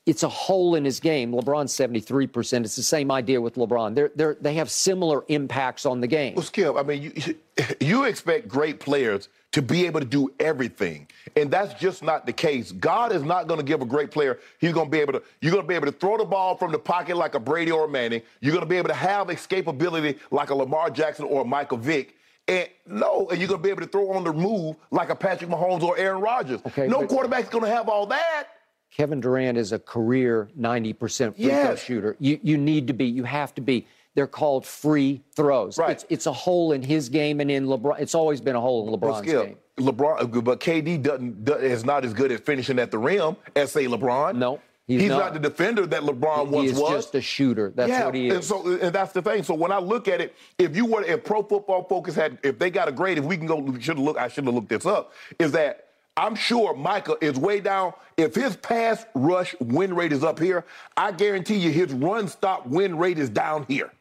it's a hole in his game. LeBron's 73%. It's the same idea with LeBron. They're, they're, they have similar impacts on the game. Well, Skip, I mean, you, you expect great players – to be able to do everything. And that's just not the case. God is not going to give a great player. He's going to be able to, you're going to be able to throw the ball from the pocket like a Brady or a Manning. You're going to be able to have escapability like a Lamar Jackson or a Michael Vick. And no, and you're going to be able to throw on the move like a Patrick Mahomes or Aaron Rodgers. Okay, no quarterback's going to have all that. Kevin Durant is a career 90% free yes. throw shooter. You, you need to be, you have to be. They're called free throws. Right. It's, it's a hole in his game and in LeBron. It's always been a hole in LeBron's Skip, game. LeBron, but KD doesn't is not as good at finishing at the rim as say LeBron. No. He's, he's not. not. the defender that LeBron once was. just a shooter. That's yeah, what he is. And so, and that's the thing. So when I look at it, if you were, if Pro Football Focus had, if they got a grade, if we can go, should look. I should have looked this up. Is that I'm sure Micah is way down. If his pass rush win rate is up here, I guarantee you his run stop win rate is down here.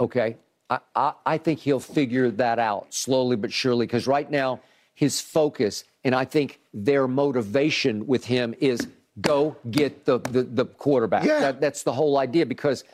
Okay. I, I, I think he'll figure that out slowly but surely because right now his focus and I think their motivation with him is go get the, the, the quarterback. Yeah. That, that's the whole idea because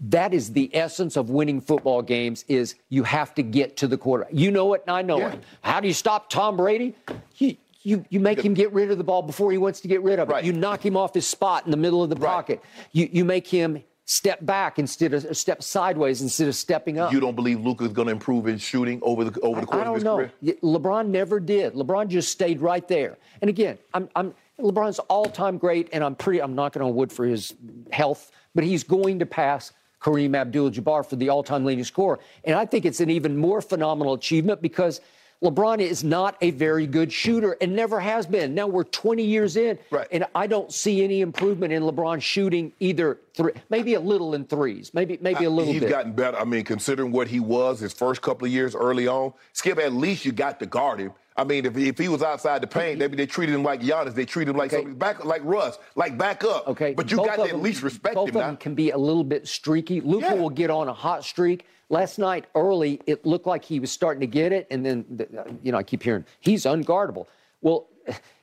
that is the essence of winning football games is you have to get to the quarterback. You know it and I know yeah. it. How do you stop Tom Brady? You, you, you make him get rid of the ball before he wants to get rid of it. Right. You knock him off his spot in the middle of the pocket. Right. You, you make him step back instead of step sideways instead of stepping up. You don't believe Luka is going to improve in shooting over the over the course I don't of his know. career? LeBron never did. LeBron just stayed right there. And again, I'm, I'm LeBron's all-time great, and I'm pretty. I'm knocking on wood for his health, but he's going to pass Kareem Abdul-Jabbar for the all-time leading scorer. And I think it's an even more phenomenal achievement because LeBron is not a very good shooter and never has been. Now we're 20 years in, right. and I don't see any improvement in LeBron shooting either three, maybe a little in threes, maybe maybe a little He's bit. gotten better. I mean, considering what he was his first couple of years early on, Skip, at least you got to guard him. I mean, if, if he was outside the paint, maybe they treated him like Giannis. They treated him like Okay. somebody back, like Russ, like back up. Okay, but you both got of to at them- least respect both him of now. them can be a little bit streaky. Luka Yeah. will get on a hot streak. Last night early, it looked like he was starting to get it, and then uh, you know I keep hearing he's unguardable. Well,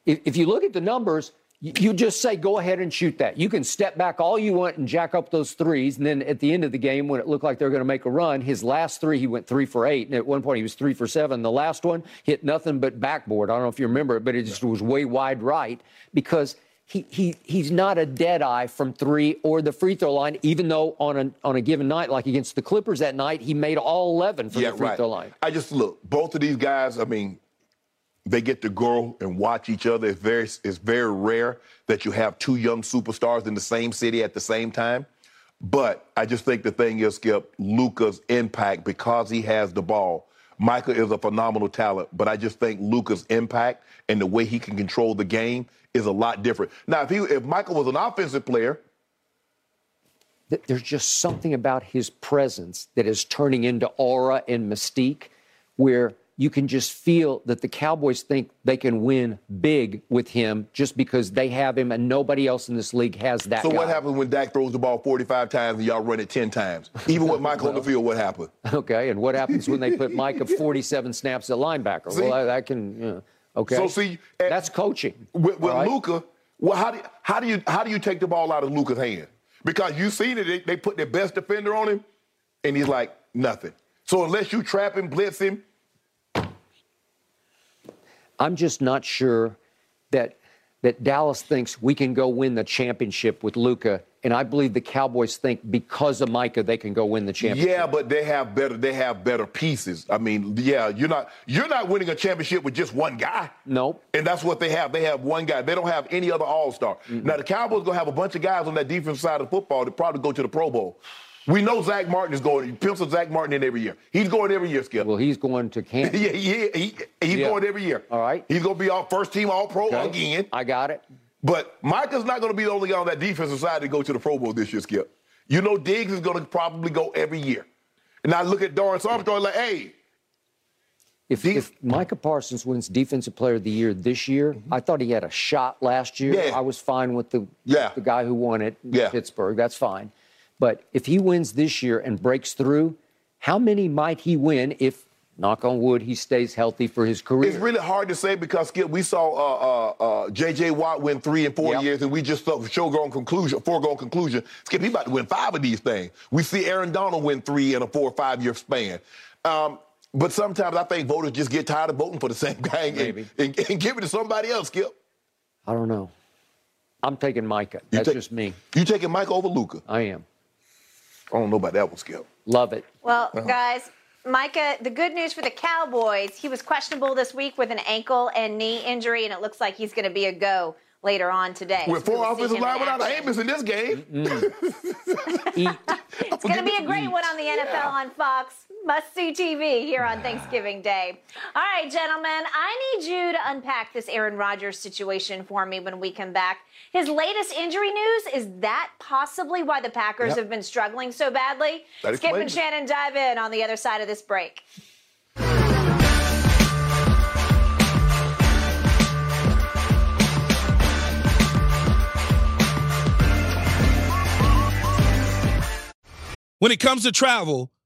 if, if you look at the numbers, you, just say go ahead and shoot that. You can step back all you want and jack up those threes, and then at the end of the game, when it looked like they're going to make a run, his last three he went three for eight, and at one point he was three for seven. The last one hit nothing but backboard. I don't know if you remember it, but it just was way wide right because he, he he's not a dead eye from three or the free throw line, even though on a on a given night, like against the Clippers that night, he made all eleven from yeah, the free right. throw line. I just look both of these guys. I mean, they get to grow and watch each other. It's very it's very rare that you have two young superstars in the same city at the same time. But I just think the thing is, Skip, Luka's impact because he has the ball. Michael is a phenomenal talent, but I just think Luka's impact and the way he can control the game is a lot different. Now, if he if Michael was an offensive player, There's just something about his presence that is turning into aura and mystique, where you can just feel that the Cowboys think they can win big with him just because they have him and nobody else in this league has that. so what happens when Dak throws the ball 45 times and y'all run it 10 times? Even with Michael on the field, what happened? Okay, and what happens when they put Mike Micah 47 snaps at linebacker? See? Well, I, that can, you know, okay. So see, eh, that's coaching. With, with right? Luka, well, how do you, how do you how do you take the ball out of Luka's hand? Because you seen it, they, they put their best defender on him, and he's like nothing. So unless you trap him, blitz him, I'm just not sure that that Dallas thinks we can go win the championship with Luka, and I believe the Cowboys think because of Micah they can go win the championship. yeah, but they have better they have better pieces. I mean, yeah, you're not you're not winning a championship with just one guy. Nope. And that's what they have. They have one guy. They don't have any other All Star. Now the Cowboys gonna have a bunch of guys on that defensive side of the football that probably go to the Pro Bowl. We know Zach Martin is going. He pencils Zach Martin in every year. He's going every year, Skip. Well, he's going to Kansas. Yeah, he, he, he's Yeah. going every year. All right. He's going to be our first team All Pro Okay? again. I got it. But Micah's not going to be the only guy on that defensive side to go to the Pro Bowl this year, Skip. You know, Diggs is going to probably go every year. And I look at Dorance Armstrong like, hey, If, Def- if Micah Parsons wins Defensive Player of the Year this year, I thought he had a shot last year. Mm-hmm. Yeah. I was fine with the Yeah. the guy who won it, Yeah. Pittsburgh. That's fine. But if he wins this year and breaks through, how many might he win if, knock on wood, he stays healthy for his career? it's really hard to say because, Skip, we saw uh, uh, uh, J.J. Watt win three and four Yep. years, and we just saw showgone conclusion, foregone conclusion. Skip, he about to win five of these things. We see Aaron Donald win three in a four or five year span. Um, but sometimes I think voters just get tired of voting for the same guy and, and, and give it to somebody else, Skip. I don't know. I'm taking Micah. That's take- just me. You taking Micah over Luka? I am. I don't know about that one, Skip. Love it. Well, Uh-huh. guys, Micah, the good news for the Cowboys, he was questionable this week with an ankle and knee injury, and it looks like he's going to be a go later on today. With So we four will offensive him line without action. Amos in this game. Eat. It's going to be a great one on the NFL on Fox. Must see TV here on Thanksgiving Day. All right, gentlemen, I need you to unpack this Aaron Rodgers situation for me when we come back. His latest injury news is that possibly why the Packers Yep. have been struggling so badly? That Skip and. Shannon dive in on the other side of this break. When it comes to travel,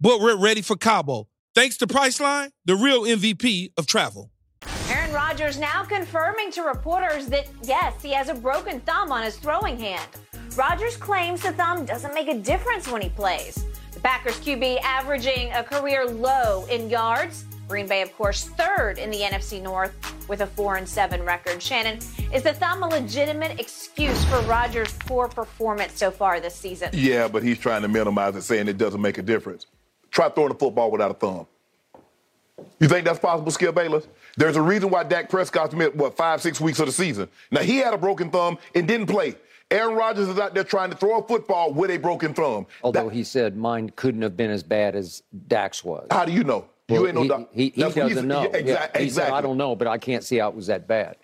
but we're ready for Cabo. Thanks to Priceline, the real MVP of travel. Aaron Rodgers now confirming to reporters that, yes, he has a broken thumb on his throwing hand. Rodgers claims the thumb doesn't make a difference when he plays. The Packers QB averaging a career low in yards. Green Bay, of course, third in the NFC North with a 4 and 7 record. Shannon, is the thumb a legitimate excuse for Rodgers' poor performance so far this season? Yeah, but he's trying to minimize it, saying it doesn't make a difference. Try throwing the football without a thumb. You think that's possible, Skip Bayless? There's a reason why Dak Prescott missed, what, five, six weeks of the season. Now, he had a broken thumb and didn't play. Aaron Rodgers is out there trying to throw a football with a broken thumb. Although that, he said mine couldn't have been as bad as Dak's was. How do you know? Well, you ain't no he, doc- he, he doesn't know. Yeah, exactly, he said, I don't know, but I can't see how it was that bad.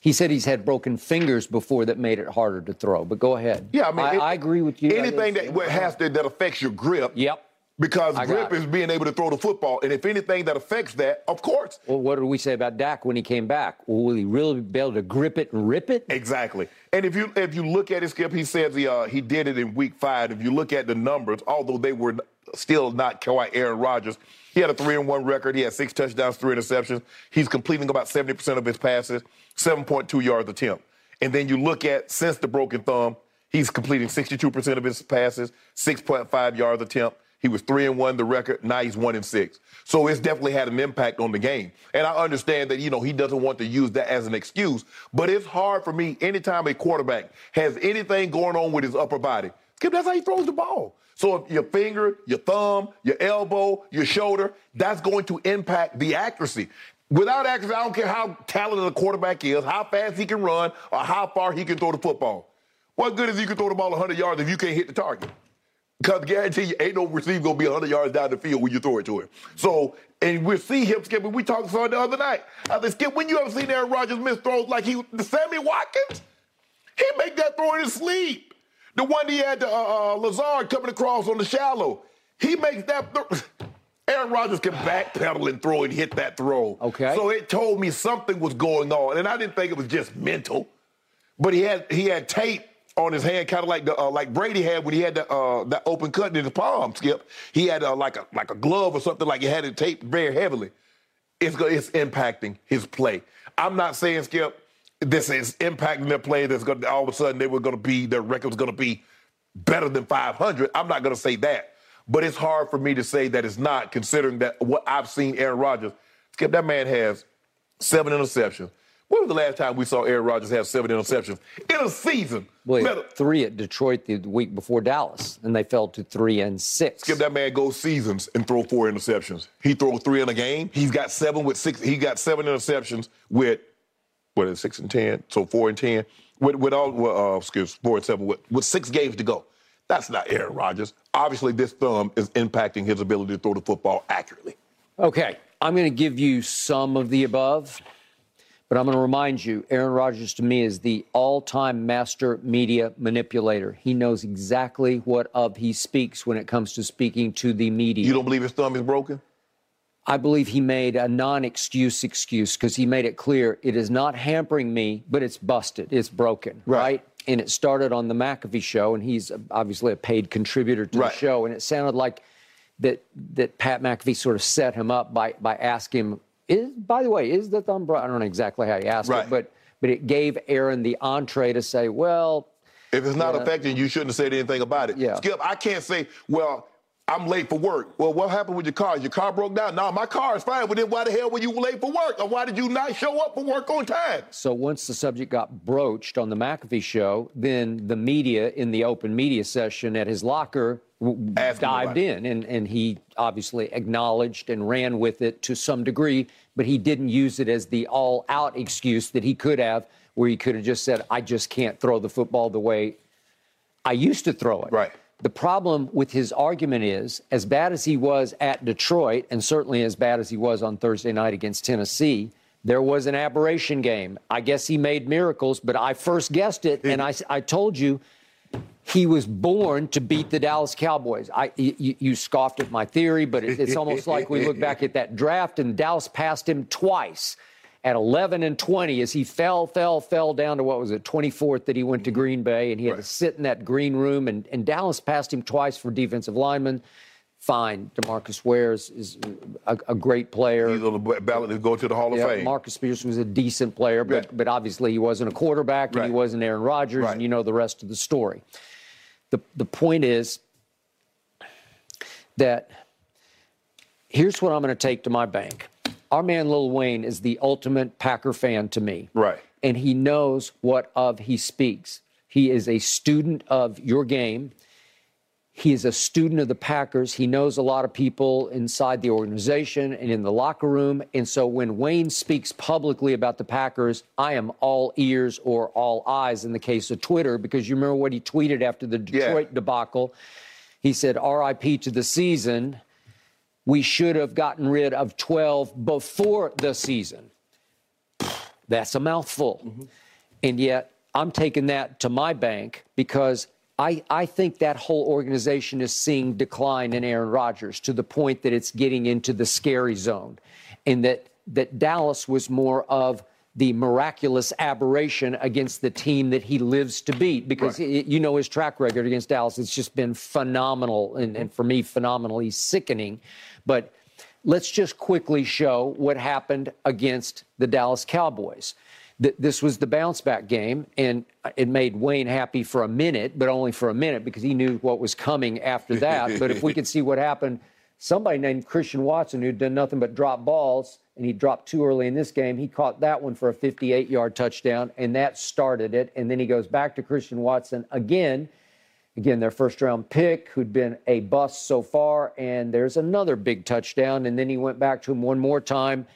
He said he's had broken fingers before that made it harder to throw. But go ahead. Yeah, I mean, I, it, I agree with you. Anything that, that has to, that affects your grip. Yep. Because grip is being able to throw the football. And if anything that affects that, of course. Well, what did we say about Dak when he came back? Will he really be able to grip it and rip it? Exactly. And if you if you look at his skip, he says he uh, he did it in week five. If you look at the numbers, although they were still not quite Aaron Rodgers, he had a three and one record. He had six touchdowns, three interceptions. He's completing about 70% of his passes, 7.2 yards attempt. And then you look at since the broken thumb, he's completing 62% of his passes, 6.5 yards attempt. He was three and one, the record. Now he's one and six. So it's definitely had an impact on the game. And I understand that, you know, he doesn't want to use that as an excuse, but it's hard for me anytime a quarterback has anything going on with his upper body. Skip, That's how he throws the ball. So if your finger, your thumb, your elbow, your shoulder, that's going to impact the accuracy. Without accuracy, I don't care how talented a quarterback is, how fast he can run, or how far he can throw the football. What good is he can throw the ball 100 yards if you can't hit the target? Because guarantee you, ain't no receiver gonna be 100 yards down the field when you throw it to him. So, and we see him skipping. We talked about the other night. I said, Skip, when you ever seen Aaron Rodgers miss throws like he, Sammy Watkins? He make that throw in his sleep. The one he had to, uh, uh, Lazard coming across on the shallow. He makes that. Th- Aaron Rodgers can backpedal and throw and hit that throw. Okay. So it told me something was going on, and I didn't think it was just mental. But he had he had tape on his hand, kind of like the uh, like Brady had when he had the uh, that open cut in his palm. Skip, he had uh, like a like a glove or something like he had it taped very heavily. It's it's impacting his play. I'm not saying Skip, this is impacting their play. That's going all of a sudden they were going to be their record was going to be better than 500. I'm not going to say that, but it's hard for me to say that it's not, considering that what I've seen Aaron Rodgers. Skip, that man has seven interceptions. When was the last time we saw Aaron Rodgers have seven interceptions in a season? Well, three at Detroit the week before Dallas, and they fell to three and six. Skip that man go seasons and throw four interceptions. He throws three in a game. He's got seven with six. He got seven interceptions with what is it, six and ten, so four and ten. With with all well, uh, excuse four and seven with, with six games to go. That's not Aaron Rodgers. Obviously, this thumb is impacting his ability to throw the football accurately. Okay, I'm going to give you some of the above. But I'm going to remind you, Aaron Rodgers to me is the all time master media manipulator. He knows exactly what of he speaks when it comes to speaking to the media. You don't believe his thumb is broken? I believe he made a non excuse excuse because he made it clear it is not hampering me, but it's busted. It's broken, right? right? And it started on the McAfee show, and he's obviously a paid contributor to right. the show. And it sounded like that that Pat McAfee sort of set him up by by asking him is, by the way, is the thumb? I don't know exactly how you asked right. it, but but it gave Aaron the entree to say, well, if it's not affecting you, shouldn't have said anything about it. Yeah. Skip, I can't say, well, I'm late for work. Well, what happened with your car? Your car broke down? No, my car is fine. But then why the hell were you late for work? Or why did you not show up for work on time? So once the subject got broached on the McAfee show, then the media in the open media session at his locker dived in, and, and he obviously acknowledged and ran with it to some degree, but he didn't use it as the all out excuse that he could have, where he could have just said, I just can't throw the football the way I used to throw it. Right. The problem with his argument is, as bad as he was at Detroit, and certainly as bad as he was on Thursday night against Tennessee, there was an aberration game. I guess he made miracles, but I first guessed it, and I, I told you he was born to beat the Dallas Cowboys. I, you, you scoffed at my theory, but it, it's almost like we look back at that draft, and Dallas passed him twice at 11 and 20 as he fell, fell, fell down to what was it, 24th that he went to Green Bay and he had right. to sit in that green room. And, and Dallas passed him twice for defensive lineman. Fine. Demarcus Ware is, is a, a, great player. He's on the ballot to go to the Hall of Fame. Marcus Spears was a decent player, but, right. but obviously he wasn't a quarterback and right. he wasn't Aaron Rodgers, and you know the rest of the story. The, the point is that here's what I'm going to take to my bank our man Lil Wayne is the ultimate Packer fan to me. Right. And he knows what of he speaks. He is a student of your game. He is a student of the Packers. He knows a lot of people inside the organization and in the locker room. And so when Wayne speaks publicly about the Packers, I am all ears or all eyes in the case of Twitter, because you remember what he tweeted after the Detroit yeah. debacle. He said, RIP to the season we should have gotten rid of 12 before the season. That's a mouthful. Mm-hmm. And yet, I'm taking that to my bank because I, I think that whole organization is seeing decline in Aaron Rodgers to the point that it's getting into the scary zone. And that, that Dallas was more of the miraculous aberration against the team that he lives to beat because right. it, you know his track record against Dallas. It's just been phenomenal. And, and for me, phenomenally sickening. But let's just quickly show what happened against the Dallas Cowboys. This was the bounce back game, and it made Wayne happy for a minute, but only for a minute because he knew what was coming after that. but if we could see what happened, somebody named Christian Watson, who'd done nothing but drop balls, and he dropped too early in this game, he caught that one for a 58 yard touchdown, and that started it. And then he goes back to Christian Watson again Again, their first round pick, who'd been a bust so far, and there's another big touchdown. And then he went back to him one more time.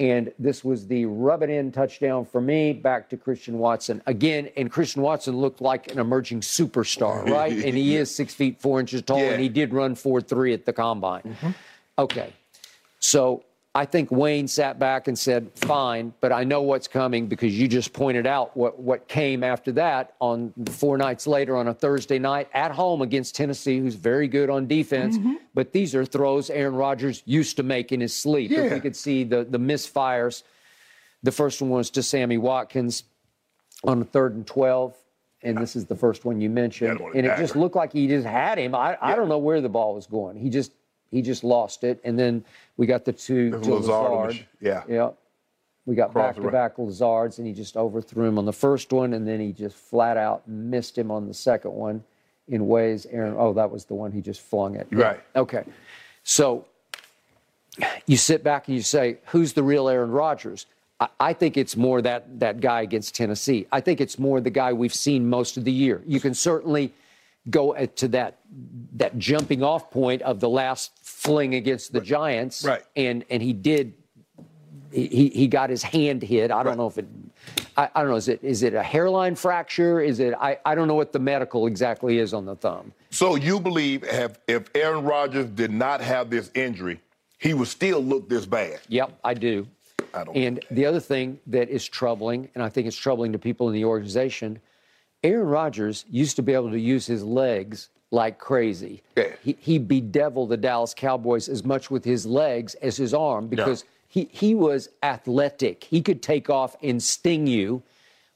And this was the rub it in touchdown for me back to Christian Watson again. And Christian Watson looked like an emerging superstar, right? and he is six feet four inches tall, yeah. and he did run four three at the combine. Mm-hmm. Okay, so I think Wayne sat back and said, fine, but I know what's coming because you just pointed out what, what came after that on four nights later on a Thursday night at home against Tennessee, who's very good on defense. Mm-hmm. But these are throws Aaron Rodgers used to make in his sleep. Yeah. If we could see the, the misfires, the first one was to Sammy Watkins on a third and 12. And this is the first one you mentioned. And it just looked like he just had him. I, yeah. I don't know where the ball was going. He just he just lost it. And then we got the two to Lazard. Lazard. Yeah. Yeah. We got back to back Lazards, and he just overthrew him on the first one, and then he just flat out missed him on the second one in ways Aaron. Oh, that was the one he just flung it. Right. Okay. So you sit back and you say, who's the real Aaron Rodgers? I, I think it's more that that guy against Tennessee. I think it's more the guy we've seen most of the year. You can certainly go to that that jumping off point of the last fling against the right. Giants, right? And and he did. He he got his hand hit. I don't right. know if it. I, I, don't know. Is it is it a hairline fracture? Is it? I, I don't know what the medical exactly is on the thumb. So you believe if if Aaron Rodgers did not have this injury, he would still look this bad? Yep, I do. I don't. And the other thing that is troubling, and I think it's troubling to people in the organization, Aaron Rodgers used to be able to use his legs like crazy. Yeah. He, he bedeviled the Dallas Cowboys as much with his legs as his arm because no. he, he was athletic. He could take off and sting you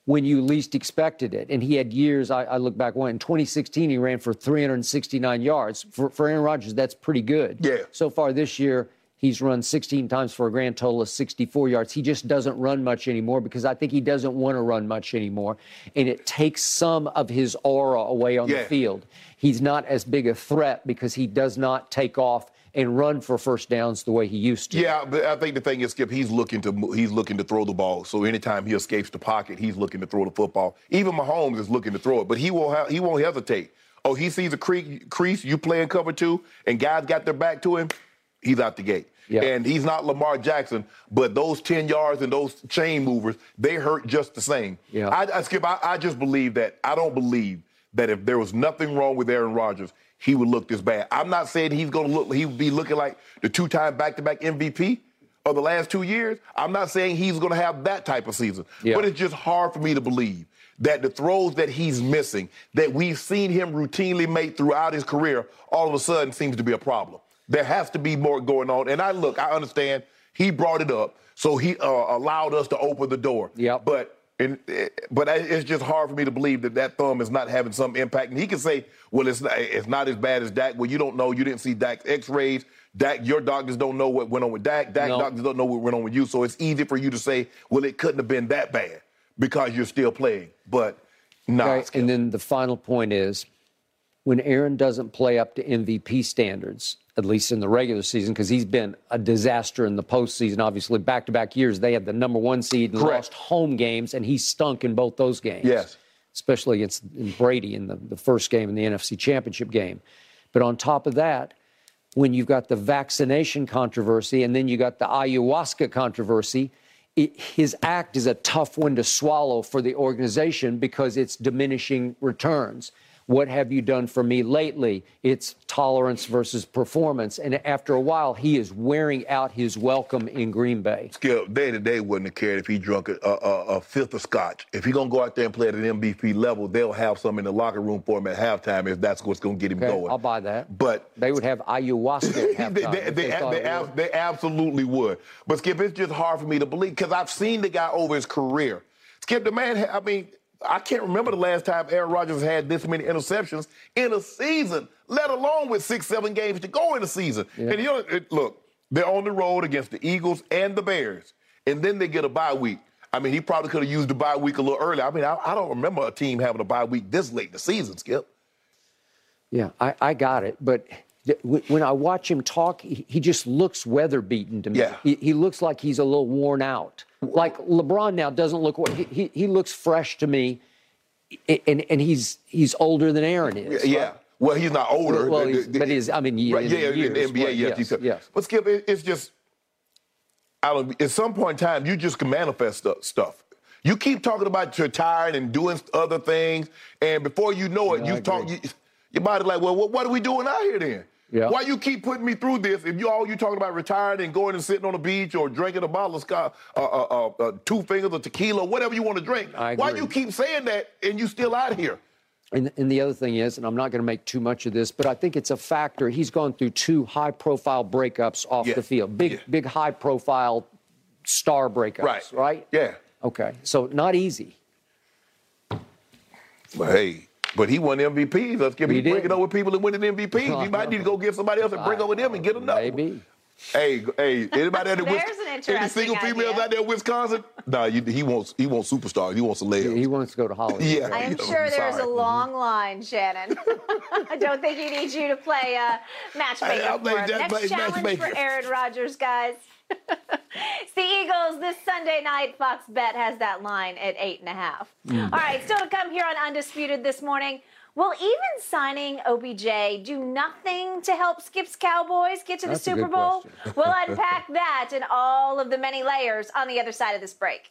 when you least expected it. And he had years, I, I look back, one in 2016, he ran for 369 yards. For, for Aaron Rodgers, that's pretty good. Yeah. So far this year, He's run 16 times for a grand total of 64 yards. He just doesn't run much anymore because I think he doesn't want to run much anymore. And it takes some of his aura away on Yeah. the field. He's not as big a threat because he does not take off and run for first downs the way he used to. Yeah, but I think the thing is, Skip, he's looking to he's looking to throw the ball. So anytime he escapes the pocket, he's looking to throw the football. Even Mahomes is looking to throw it, but he will ha- he won't hesitate. Oh, he sees a cre- crease, you playing cover two, and guys got their back to him, he's out the gate. Yeah. And he's not Lamar Jackson, but those 10 yards and those chain movers, they hurt just the same. Yeah. I, I Skip, I, I just believe that I don't believe that if there was nothing wrong with Aaron Rodgers, he would look this bad. I'm not saying he's going to look, he would be looking like the two-time back-to-back MVP of the last two years. I'm not saying he's going to have that type of season. Yeah. But it's just hard for me to believe that the throws that he's missing, that we've seen him routinely make throughout his career, all of a sudden seems to be a problem. There has to be more going on. And I look, I understand he brought it up, so he uh, allowed us to open the door. Yeah. But and, eh, but it's just hard for me to believe that that thumb is not having some impact. And he can say, well, it's not, it's not as bad as Dak. Well, you don't know. You didn't see Dak's X-rays. Dak, your doctors don't know what went on with Dak. Dak No. doctors don't know what went on with you. So it's easy for you to say, well, it couldn't have been that bad because you're still playing. But no, Okay, And then the final point is when Aaron doesn't play up to MVP standards, at least in the regular season, because he's been a disaster in the postseason. Obviously, back to back years, they had the number one seed and Correct. lost home games, and he stunk in both those games. Yes. Especially against Brady in the, the first game in the NFC Championship game. But on top of that, when you've got the vaccination controversy and then you got the ayahuasca controversy, it, his act is a tough one to swallow for the organization because it's diminishing returns. What have you done for me lately? It's tolerance versus performance. And after a while, he is wearing out his welcome in Green Bay. Skip, day to day wouldn't have cared if he drunk a, a, a fifth of scotch. If he gonna go out there and play at an MVP level, they'll have some in the locker room for him at halftime if that's what's gonna get him Okay, going. I'll buy that. But They would have ayahuasca at halftime. they, they, they ab- they absolutely would. But Skip, it's just hard for me to believe because I've seen the guy over his career. Skip, the man, I mean, I can't remember the last time Aaron Rodgers had this many interceptions in a season, let alone with six, seven games to go in a season. And you know, it, look, they're on the road against the Eagles and the Bears, and then they get a bye week. I mean, he probably could have used the bye week a little earlier. I mean, I, I don't remember a team having a bye week this late in the season, Skip. Yeah, I, I got it. But when I watch him talk, he, he just looks weather beaten to me. Yeah. He, he looks like he's a little worn out. Like LeBron now doesn't look. He, he, he looks fresh to me, and and he's he's older than Aaron is. Yeah. Well, he's not older. Well, he's- but he's- I mean, right, in yeah, in the NBA, right, yes, yes, yes. But Skip, it, it's just, I don't. At some point in time, you just can manifest stuff. You keep talking about you're tired and doing other things, and before you know it, I you talk. You, your body like, well, what, what are we doing out here then? Yeah. Why you keep putting me through this? If you all you talking about retiring and going and sitting on the beach or drinking a bottle of scotch, uh, uh, uh, uh, two fingers of tequila, whatever you want to drink. Why you keep saying that and you still out here? And, and the other thing is, and I'm not going to make too much of this, but I think it's a factor. He's gone through two high-profile breakups off Yeah. the field, big, Yeah. big high-profile star breakups, Right. Right. Yeah. Okay. So not easy. But hey, but he won MVP. Let's give He him did. breaking over people that winning MVP. He might need to go get somebody else and bring over them and get another. one. Maybe. Hey, hey, anybody out there? There's Wis- an any interesting single females idea. out there in Wisconsin? Nah, you, he wants he wants superstars. He wants a layup. He wants to go to Hollywood. Yeah. I am Yeah, sure I'm there's a long line, Shannon. I don't think he needs you to play uh, matchmaker I- I'll for him. Next play challenge matchmaker. for Aaron Rodgers, guys. It's the Eagles this Sunday night. Fox Bet has that line at eight and a half. Mm. All right, still to come here on Undisputed this morning. Will even signing OBJ do nothing to help Skip's Cowboys get to the That's Super Bowl? we'll unpack that and all of the many layers on the other side of this break.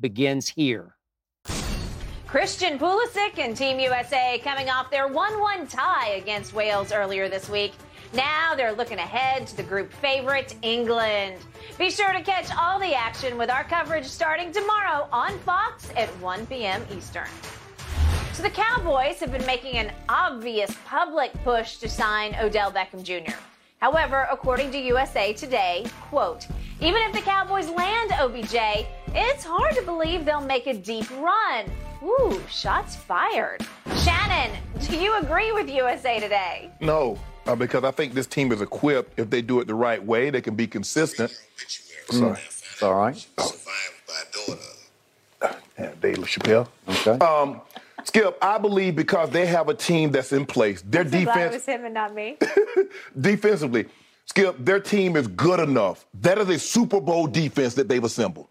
begins here. Christian Pulisic and Team USA coming off their 1 1 tie against Wales earlier this week. Now they're looking ahead to the group favorite, England. Be sure to catch all the action with our coverage starting tomorrow on Fox at 1 p.m. Eastern. So the Cowboys have been making an obvious public push to sign Odell Beckham Jr. However, according to USA Today, quote, even if the Cowboys land OBJ, it's hard to believe they'll make a deep run. Ooh, shots fired. Shannon, do you agree with USA Today? No, uh, because I think this team is equipped. If they do it the right way, they can be consistent. Sorry. It's all right. Yeah, Dave LaChapelle. Okay. Um, Skip, I believe because they have a team that's in place. Their So glad it defense, was him and not me. defensively, Skip, their team is good enough. That is a Super Bowl defense that they've assembled.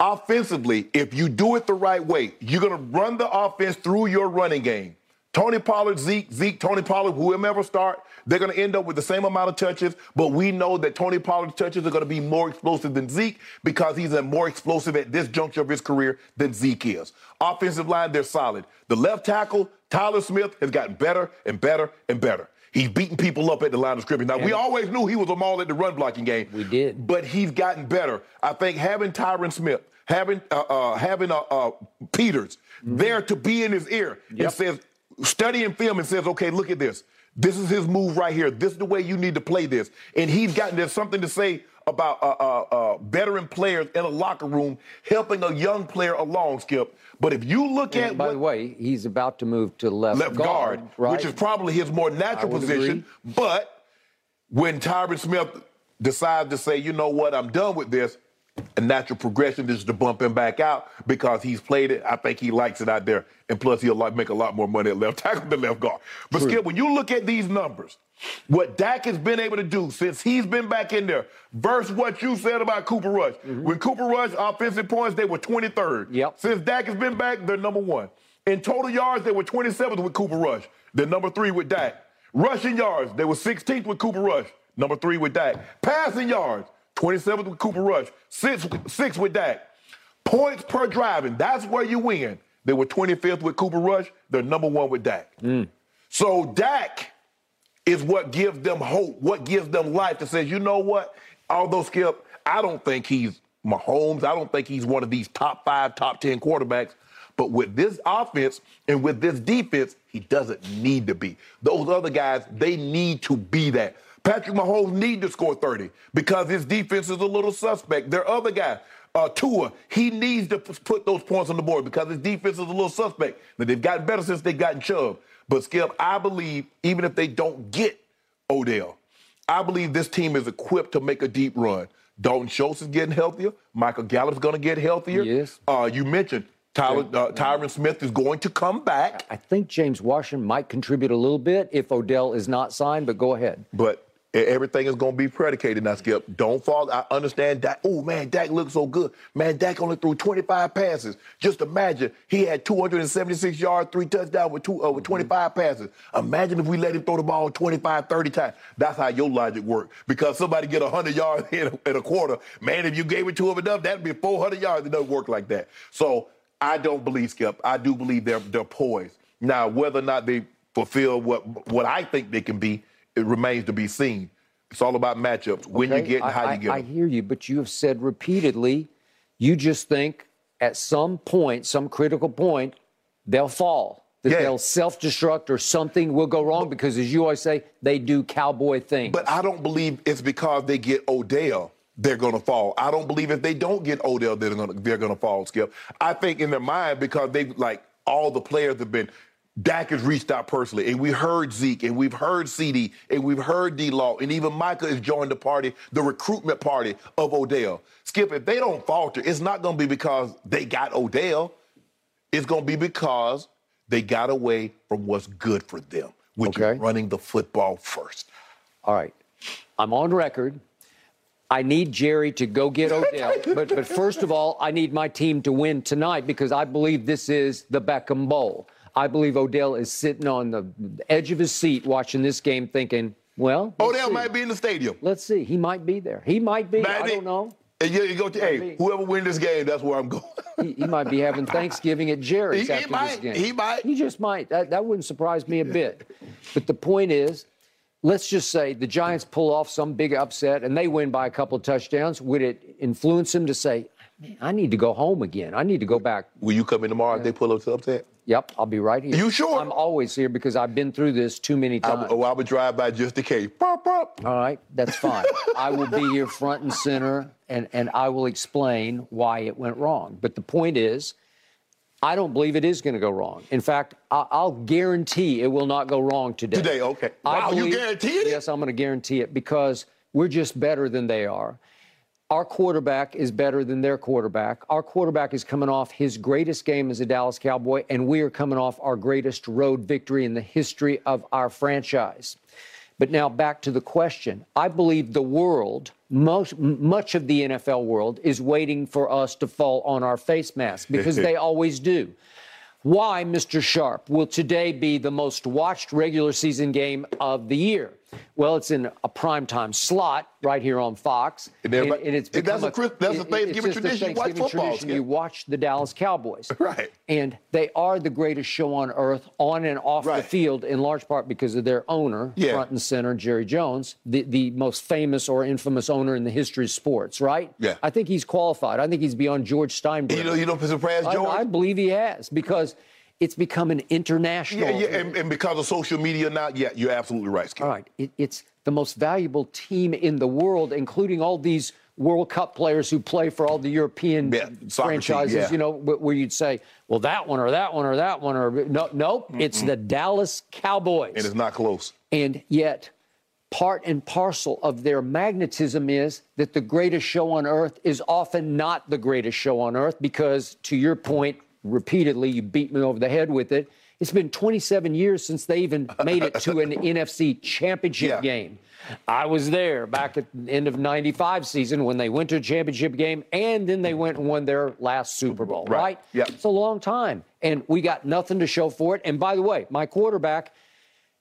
Offensively, if you do it the right way, you're going to run the offense through your running game. Tony Pollard, Zeke, Zeke, Tony Pollard, whoever start, they're going to end up with the same amount of touches, but we know that Tony Pollard's touches are going to be more explosive than Zeke because he's a more explosive at this juncture of his career than Zeke is. Offensive line, they're solid. The left tackle, Tyler Smith, has gotten better and better and better. He's beating people up at the line of scrimmage. Now, we always knew he was a maul at the run blocking game. We did. But he's gotten better. I think having Tyron Smith, having uh, uh, having uh, uh, Peters there to be in his ear and Yep. says, studying film and says, okay, look at this. This is his move right here. This is the way you need to play this. And he's gotten there's something to say about uh, uh, uh, veteran players in a locker room helping a young player along, Skip. But if you look at by what, the way, he's about to move to left, left guard, right? which is probably his more natural position. But when Tyron Smith decides to say, you know what, I'm done with this, a natural progression is to bump him back out because he's played it. I think he likes it out there. And plus, he'll like make a lot more money at left tackle than left guard. But Skip, when you look at these numbers, what Dak has been able to do since he's been back in there, versus what you said about Cooper Rush. Mm-hmm. When Cooper Rush offensive points, they were 23rd. Yep. Since Dak has been back, they're number one. In total yards, they were 27th with Cooper Rush. They're number three with Dak. Rushing yards, they were 16th with Cooper Rush. Number three with Dak. Passing yards, 27th with Cooper Rush. Six, six with Dak. Points per driving, that's where you win. They were 25th with Cooper Rush. They're number one with Dak. Mm. So Dak is what gives them hope, what gives them life that says, you know what? Although Skip, I don't think he's Mahomes. I don't think he's one of these top five, top 10 quarterbacks. But with this offense and with this defense, he doesn't need to be. Those other guys, they need to be that. Patrick Mahomes need to score 30 because his defense is a little suspect. There are other guys. Uh, Tua, he needs to put those points on the board because his defense is a little suspect. Now, they've gotten better since they've gotten Chubb. But Skip, I believe even if they don't get Odell, I believe this team is equipped to make a deep run. Dalton Schultz is getting healthier. Michael Gallup's going to get healthier. Yes. Uh, you mentioned Tyler, uh, Tyron Smith is going to come back. I think James Washington might contribute a little bit if Odell is not signed, but go ahead. But everything is going to be predicated now, Skip. Don't fall. I understand Dak. Oh, man, Dak looks so good. Man, Dak only threw 25 passes. Just imagine he had 276 yards, three touchdowns with, two, uh, with 25 passes. Imagine if we let him throw the ball 25, 30 times. That's how your logic works. Because somebody get 100 yards in a, in a quarter, man, if you gave it to him enough, that'd be 400 yards. It doesn't work like that. So I don't believe, Skip. I do believe they're, they're poised. Now, whether or not they fulfill what, what I think they can be, it remains to be seen. It's all about matchups, when you get and I, how I- you get I them. hear you, but you have said repeatedly, you just think at some point, some critical point, they'll fall. that Yeah. they'll self destruct or something will go wrong because, as you always say, they do cowboy things. But I don't believe it's because they get Odell they're going to fall. I don't believe if they don't get Odell they're going to they're going to fall. Skip. I think in their mind because they like all the players have been. Dak has reached out personally, and we heard Zeke, and we've heard CD, and we've heard D. Law, and even Micah has joined the party, the recruitment party of Odell. Skip, if they don't falter, it's not going to be because they got Odell. It's going to be because they got away from what's good for them, which Okay. is running the football first. All right. I'm on record. I need Jerry to go get Odell. but, but first of all, I need my team to win tonight because I believe this is the Beckham Bowl. I believe Odell is sitting on the edge of his seat watching this game thinking, well, Odell see. might be in the stadium. Let's see. He might be there. He might be. I don't know. And you, you go to, hey, whoever wins this game, that's where I'm going. He, he might be having Thanksgiving at Jerry's He- he after might. this game. He might. He just might. That, that wouldn't surprise me a bit. But the point is, let's just say the Giants pull off some big upset and they win by a couple of touchdowns. Would it influence him to say, Man, I need to go home again. I need to go back. Will you come in tomorrow if they pull up to upset? Yep, I'll be right here. You sure? I'm always here because I've been through this too many I, times. oh, I would drive by just in case. Pop, pop. All right, that's fine. I will be here front and center, and, and I will explain why it went wrong. But the point is, I don't believe it is going to go wrong. In fact, I, I'll guarantee it will not go wrong today. Today, okay. I Wow, you guarantee it? Yes, I'm going to guarantee it because we're just better than they are. Our quarterback is better than their quarterback. Our quarterback is coming off his greatest game as a Dallas Cowboy, and we are coming off our greatest road victory in the history of our franchise. But now back to the question. I believe the world, most, much of the NFL world, is waiting for us to fall on our face mask because they always do. Why, Mr. Sharpe, will today be the most watched regular season game of the year? Well, it's in a primetime slot right here on Fox. And everybody- it's and that's become a that's a it- Thanksgiving just a tradition. You watch football, tradition. You watch the Dallas Cowboys. Right. And they are the greatest show on earth on and off the field, in large part because of their owner, Yeah. front and center, Jerry Jones, the, the most famous or infamous owner in the history of sports, right? Yeah. I think he's qualified. I think he's beyond George Steinbrenner. You know, you don't surprise I, I believe he has because it's become an international. yeah, yeah, and, and because of social media now, yeah, you're absolutely right, Skip. All right, it, it's the most valuable team in the world, including all these World Cup players who play for all the European Yeah, soccer team, franchises. yeah. You know, where you'd say, well, that one or that one or that one or no, nope, it's the Dallas Cowboys. And it's not close. And yet, part and parcel of their magnetism is that the greatest show on earth is often not the greatest show on earth because, to your point, repeatedly, you beat me over the head with it. It's been 27 years since they even made it to an NFC championship Yeah. game. I was there back at the end of 95 season when they went to a championship game and then they went and won their last Super Bowl, Right. right? Yeah. It's a long time. And we got nothing to show for it. And by the way, my quarterback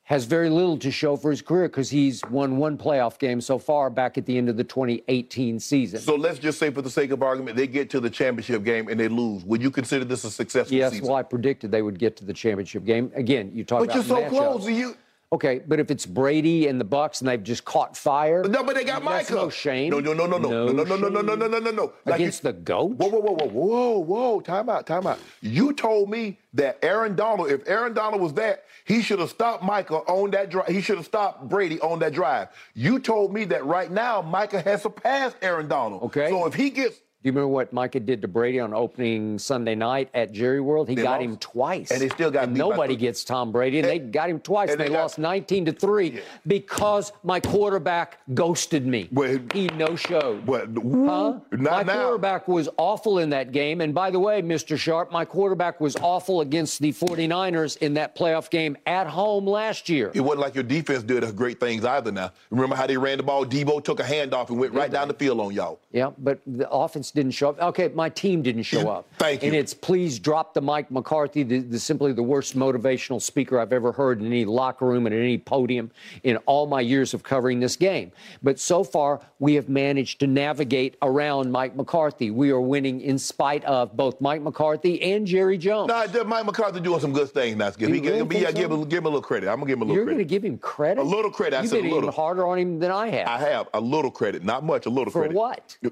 has very little to show for his career because he's won one playoff game so far back at the end of the 2018 season. So let's just say, for the sake of argument, they get to the championship game and they lose. Would you consider this a successful season? yes, season? well, I predicted they would get to the championship game. Again, you talk but you're so matchups. close. You Okay, but if it's Brady and the Bucs and they've just caught fire, no, but they got Micah. no shame. No, no, no, no, no, no, no, no, no, no, no, no, no, no, against the goat. Whoa, whoa, whoa, whoa, whoa, whoa! Time out, time out. You told me that Aaron Donald, if Aaron Donald was that, he should have stopped Micah on that drive. He should have stopped Brady on that drive. You told me that right now Micah has surpassed Aaron Donald. Okay. So if he gets Do you remember what Micah did to Brady on opening Sunday night at Jerry World? He They got lost. him twice. And he still got And nobody three. gets Tom Brady, and, they got him twice. and And they, they got- lost 19 to 3 Yeah. because my quarterback ghosted me. Well, he no showed. What? Huh? Not my now. quarterback was awful in that game. And by the way, Mr. Sharpe, my quarterback was awful against the 49ers in that playoff game at home last year. It wasn't like your defense did great things either. Now remember how they ran the ball? Deebo took a handoff and went right down the field on y'all. Yeah, but the offense didn't show up. Okay, my team didn't show up. thank you. And it's please drop the Mike McCarthy, the, the simply the worst motivational speaker I've ever heard in any locker room and at any podium in all my years of covering this game. But so far, we have managed to navigate around Mike McCarthy. We are winning in spite of both Mike McCarthy and Jerry Jones. Nah, Mike McCarthy doing some good things. Skip. You He give, yeah, think give, him, give him a little credit. I'm gonna give him a little You're going to give him credit? A little credit. I You've said been a little. even harder on him than I have. I have a little credit, not much, a little For credit. what?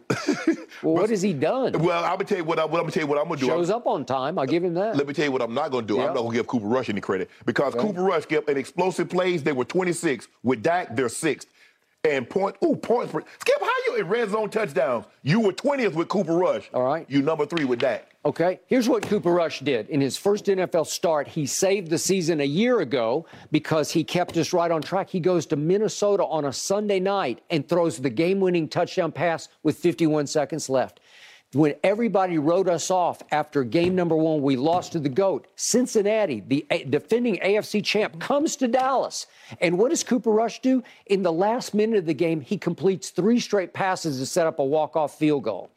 Well, what has he done? Well, I'm gonna tell you what, I, what I'm gonna tell you what I'm gonna do. Shows I'm, up on time. I'll give him that. Let me tell you what I'm not gonna do. Yeah. I'm not gonna give Cooper Rush any credit because Okay. Cooper Rush kept an explosive plays. They were 26 with Dak. They're sixth. And point, ooh, points per. Skip, how you in red zone touchdowns? You were 20th with Cooper Rush. All right. You number three with Dak. Okay, here's what Cooper Rush did. In his first NFL start, he saved the season a year ago because he kept us right on track. He goes to Minnesota on a Sunday night and throws the game winning touchdown pass with 51 seconds left. When everybody wrote us off after game number one, we lost to the GOAT. Cincinnati, the defending AFC champ, comes to Dallas. And what does Cooper Rush do? In the last minute of the game, he completes three straight passes to set up a walk off field goal.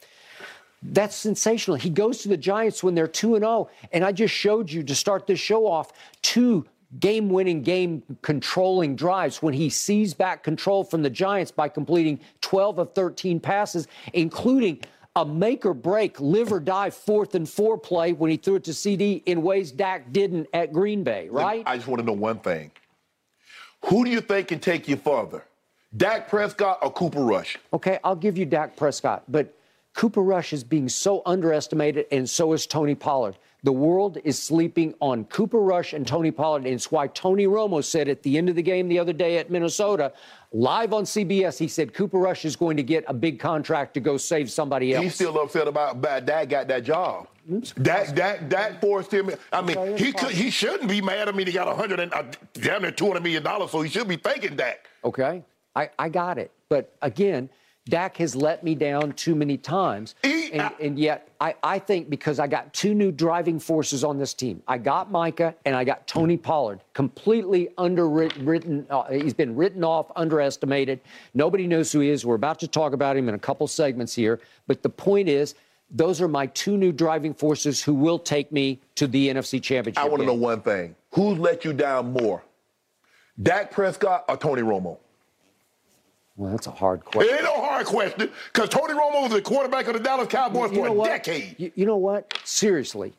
That's sensational. He goes to the Giants when they're 2 and 0, and I just showed you to start this show off two game-winning, game-controlling drives when he sees back control from the Giants by completing 12 of 13 passes, including a make or break, live or die fourth and four play when he threw it to CD in ways Dak didn't at Green Bay, right? I just want to know one thing. Who do you think can take you further? Dak Prescott or Cooper Rush? Okay, I'll give you Dak Prescott, but Cooper Rush is being so underestimated, and so is Tony Pollard. The world is sleeping on Cooper Rush and Tony Pollard, and it's why Tony Romo said at the end of the game the other day at Minnesota, live on CBS, he said Cooper Rush is going to get a big contract to go save somebody else. He's still upset about, about Dak got that job. That that that forced him. I mean, he could, he shouldn't be mad. I mean, he got a hundred and uh, damn near two hundred million dollars, so he should be thanking Dak. Okay, I, I got it. But again, Dak has let me down too many times. And, and yet, I, I think because I got two new driving forces on this team, I got Micah and I got Tony Pollard, completely underwritten. Uh, he's been written off, underestimated. Nobody knows who he is. We're about to talk about him in a couple segments here. But the point is, those are my two new driving forces who will take me to the NFC Championship. I want to know one thing: Who's let you down more, Dak Prescott or Tony Romo? Well, that's a hard question. It ain't no hard question because Tony Romo was the quarterback of the Dallas Cowboys You for know a what? decade. You, you know what? Seriously,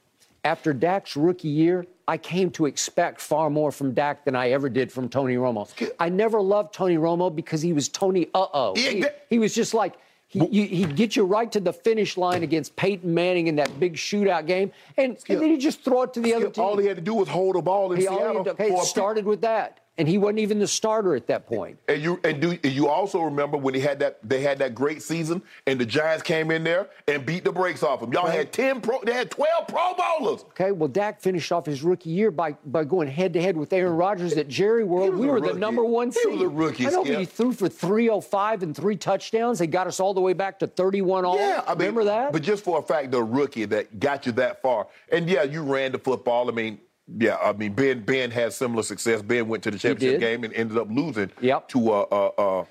after Dak's rookie year, I came to expect far more from Dak than I ever did from Tony Romo. I never loved Tony Romo because he was Tony uh oh. He, he was just like, he, you, he'd get you right to the finish line against Peyton Manning in that big shootout game, and, and then he'd just throw it to the other team. All he had to do was hold the ball in He- all he okay, for started with that, and he wasn't even the starter at that point. And you and do you also remember when he had that they had that great season and the Giants came in there and beat the brakes off him. Y'all had ten pro, they had twelve Pro Bowlers. Okay, well, Dak finished off his rookie year by, by going head to head with Aaron Rodgers at Jerry World. We were the number one seed. He was a rookie, I know, but he threw for 305 and three touchdowns. They got us all the way back to 31 all. Yeah, I mean, Remember that? But just for a fact, the rookie that got you that far, and yeah, you ran the football. I mean, yeah, I mean, Ben Ben had similar success. Ben went to the championship game and ended up losing Yep. to uh, uh, uh,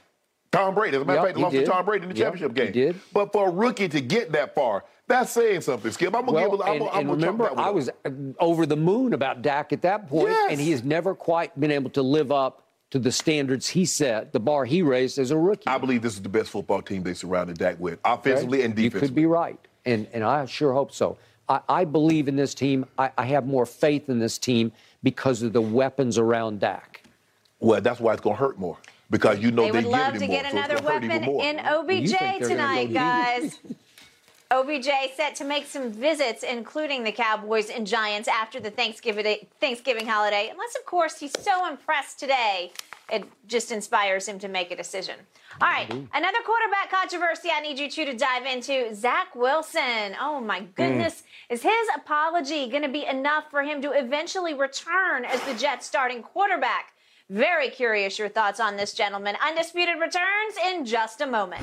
Tom Brady. As a matter Yep, of fact, he he lost to. Tom Brady in the Yep, championship he game. did. But for a rookie to get that far, that's saying something, Skip. I'm gonna well, give. it- I'm, and, I'm and gonna remember, that I was uh, over the moon about Dak at that point, Yes. and he has never quite been able to live up to the standards he set, the bar he raised as a rookie. I believe this is the best football team they surrounded Dak with, offensively Okay? and You defensively. could be right, and and I sure hope so. I, I believe in this team. I, I have more faith in this team because of the weapons around Dak. Well, that's why it's gonna hurt more because you know They they, would give love it to more, get another gonna hurt even weapon in OBJ think they're gonna go tonight, guys. OBJ set to make some visits, including the Cowboys and Giants after the Thanksgiving Thanksgiving holiday. Unless, of course, he's so impressed today, it just inspires him to make a decision. All right, another quarterback controversy I need you two to dive into. Zach Wilson. Oh my mm. goodness, is his apology going to be enough for him to eventually return as the Jets' starting quarterback? Very curious your thoughts on this gentleman. Undisputed returns in just a moment.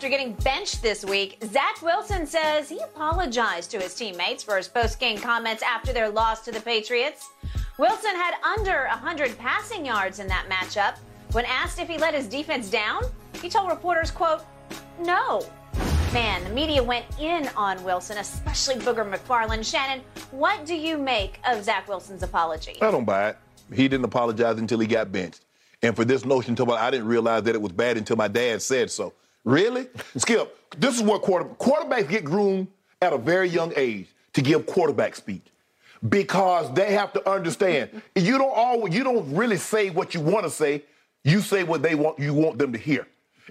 After getting benched this week, Zach Wilson says he apologized to his teammates for his post-game comments after their loss to the Patriots. Wilson had under 100 passing yards in that matchup. When asked if he let his defense down, he told reporters, quote, no. Man, the media went in on Wilson, especially Booger McFarland. Shannon, what do you make of Zach Wilson's apology? I don't buy it. He didn't apologize until he got benched. And for this notion, to I didn't realize that it was bad until my dad said so. Really? Skip, this is what quarter, quarterbacks get groomed at a very young age to give quarterback speech because they have to understand you don't always you don't really say what you want to say. You say what they want you want them to hear.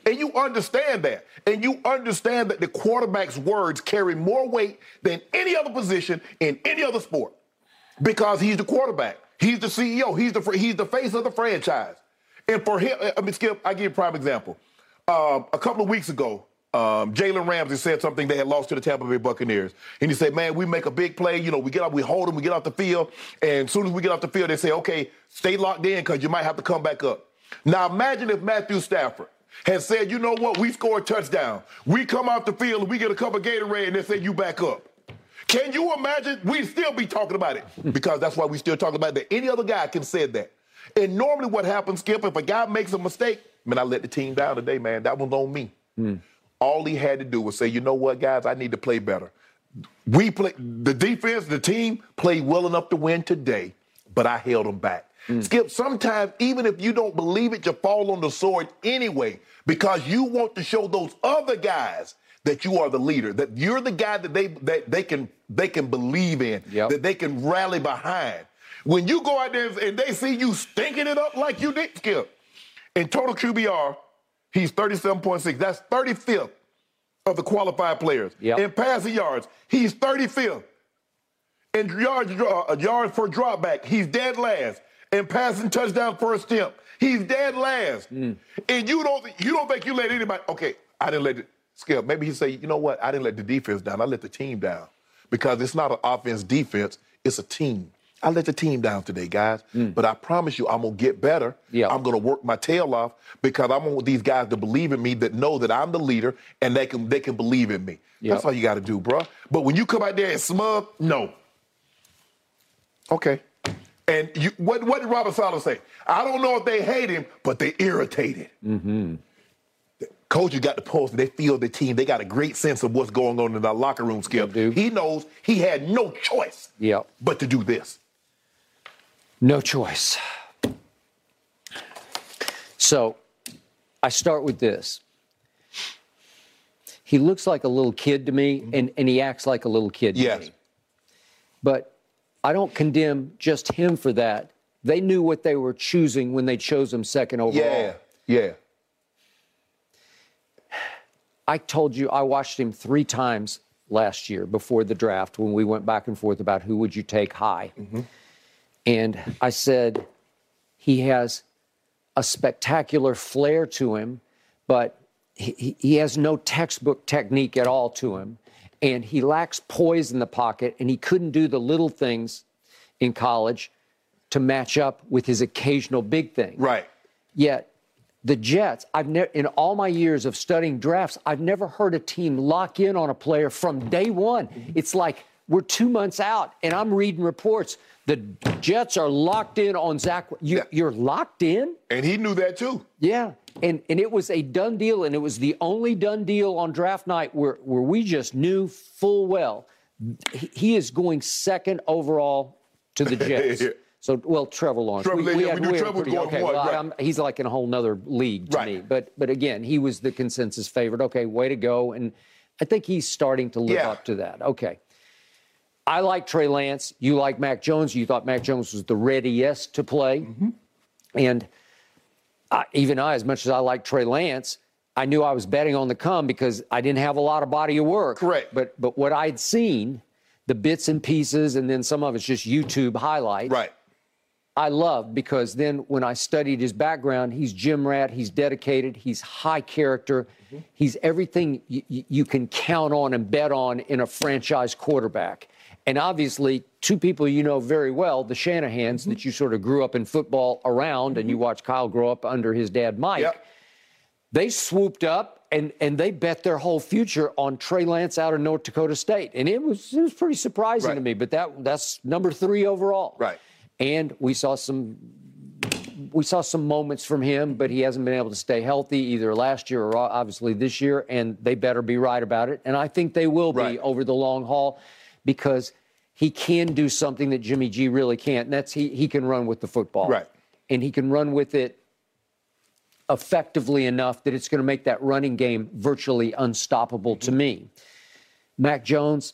And you understand that. And you understand that the quarterback's words carry more weight than any other position in any other sport. Because he's the quarterback. He's the ceo he's the he's the face of the franchise and for him i mean skip i give you a prime example um, a couple of weeks ago um, Jalen Ramsey said something they had lost to the Tampa Bay Buccaneers. And he said, man, we make a big play. You know, we get up, we hold them, we get off the field. And as soon as we get off the field, they say, okay, stay locked in because you might have to come back up. Now imagine if Matthew Stafford had said, you know what, we scored a touchdown. We come off the field and we get a cup of Gatorade and they say, you back up. Can you imagine? We'd still be talking about it because that's why we still talk about that. Any other guy can say that. And normally what happens, Skip, if a guy makes a mistake, man, I let the team down today, man. That one's on me. Mm. All he had to do was say, you know what, guys, I need to play better. We play the defense, the team played well enough to win today, but I held them back. Mm. Skip, sometimes even if you don't believe it, you fall on the sword anyway because you want to show those other guys that you are the leader, that you're the guy that they that they can they can believe in, yep. that they can rally behind. When you go out there and they see you stinking it up like you did, Skip, in total QBR, He's 37.6. That's 35th of the qualified players. Yep. In passing yards, he's 35th. In yards, uh, yards for dropback, he's dead last. In passing touchdown first attempt, he's dead last. Mm. And you don't you don't think you let anybody? Okay, I didn't let it scale. Maybe he say, you know what? I didn't let the defense down. I let the team down because it's not an offense defense. It's a team. I let the team down today, guys. Mm. But I promise you, I'm gonna get better. I'm gonna work my tail off because I want these guys to believe in me, that know that I'm the leader, and they can they can believe in me. Yep. That's all you got to do, bro. But when you come out there and smug, no. Okay. And you, what what did Robert Saleh say? I don't know if they hate him, but they irritated. Mm-hmm. Coach got the pulse. They feel the team. They got a great sense of what's going on in the locker room, Skip. He knows he had no choice yep. but to do this. No choice. So I start with this. He looks like a little kid to me, and, and he acts like a little kid to yes. me. But I don't condemn just him for that. They knew what they were choosing when they chose him second overall. Yeah, yeah. I told you I watched him three times last year before the draft when we went back and forth about who would you take high. Mm-hmm. And I said, he has a spectacular flair to him, but he, he has no textbook technique at all to him. And he lacks poise in the pocket, and he couldn't do the little things in college to match up with his occasional big thing. Right. Yet the Jets, I've never in all my years of studying drafts, I've never heard a team lock in on a player from day one. It's like we're two months out, and I'm reading reports. The Jets are locked in on Zach. You, are locked in, and he knew that too. Yeah, and and it was a done deal, and it was the only done deal on draft night where where we just knew full well he is going second overall to the Jets. So, well, Trevor Lawrence. Trevor, we, we, had, we knew we Trevor pretty, okay, one, well, right. he's like in a whole nother league to right. me. But, but again, he was the consensus favorite. Okay, way to go. And I think he's starting to live yeah. up to that. Okay. I like Trey Lance. You like Mac Jones. You thought Mac Jones was the readiest to play. Mm-hmm. And I, even I, as much as I like Trey Lance, I knew I was betting on the come because I didn't have a lot of body of work. Correct. But but what I'd seen, the bits and pieces, and then some of it's just YouTube highlights. Right. I love because then when I studied his background, he's gym rat, he's dedicated, he's high character, mm-hmm. he's everything y- you can count on and bet on in a franchise quarterback. And obviously, two people you know very well, the Shanahans mm-hmm. that you sort of grew up in football around, and you mm-hmm. watched Kyle grow up under his dad, Mike. Yep. They swooped up and and they bet their whole future on Trey Lance out of North Dakota State, and it was it was pretty surprising Right. to me. But that that's number three overall. Right. And we saw some we saw some moments from him, but he hasn't been able to stay healthy either last year or obviously this year. And they better be right about it. And I think they will be Right. over the long haul because he can do something that Jimmy G really can't, and that's he he can run with the football. Right. And he can run with it effectively enough that it's going to make that running game virtually unstoppable to me. Mac Jones,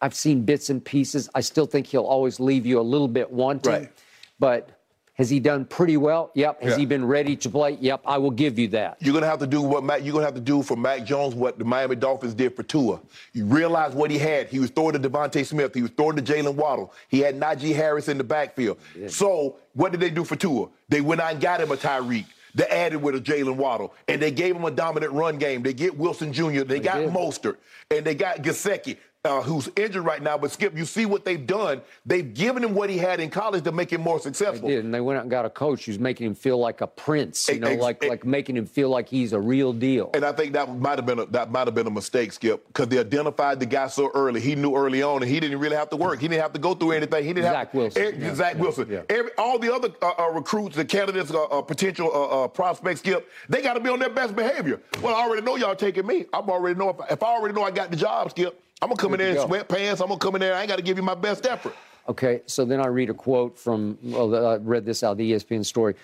I've seen bits and pieces. I still think he'll always leave you a little bit wanting. Right. But has he done pretty well? Yep. Has Yeah. he been ready to play? Yep. I will give you that. You're gonna have to do what Mac, you're gonna have to do for Mac Jones what the Miami Dolphins did for Tua. You realize what he had. He was throwing to DeVonta Smith. He was throwing to Jalen Waddle. He had Najee Harris in the backfield. So what did they do for Tua? They went out and got him a Tyreek. They added with a Jalen Waddle, and they gave him a dominant run game. They get Wilson Jr. They, got did. Mostert, and they got Gasecki. Uh, who's injured right now, but Skip, you see what they've done. They've given him what he had in college to make him more successful. They did and they went out and got a coach who's making him feel like a prince. You know, Ex- like ex- like making him feel like he's a real deal. And I think that might have been a, that might have been a mistake, Skip, because they identified the guy so early. He knew early on, and he didn't really have to work. He didn't have to go through anything. He didn't Zach have Wilson. Every- Yeah, Zach yeah, Wilson. yeah. Every, all the other uh, uh, recruits, the candidates, uh, uh, potential uh, uh, prospects, Skip, they got to be on their best behavior. Well, I already know y'all taking me. I'm already know if, if I already know I got the job, Skip. I'm gonna come in there in go. sweatpants. I'm gonna come in there. I ain't got to give you my best effort. Okay, so then I read a quote from, well, I read this out of the ESPN story.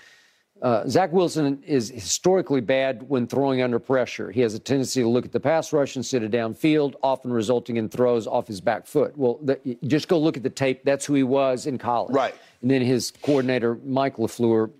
Uh, Zach Wilson is historically bad when throwing under pressure. He has a tendency to look at the pass rush instead of downfield, often resulting in throws off his back foot. Well, the, just go look at the tape. That's who he was in college. Right. And then his coordinator, Mike LaFleur,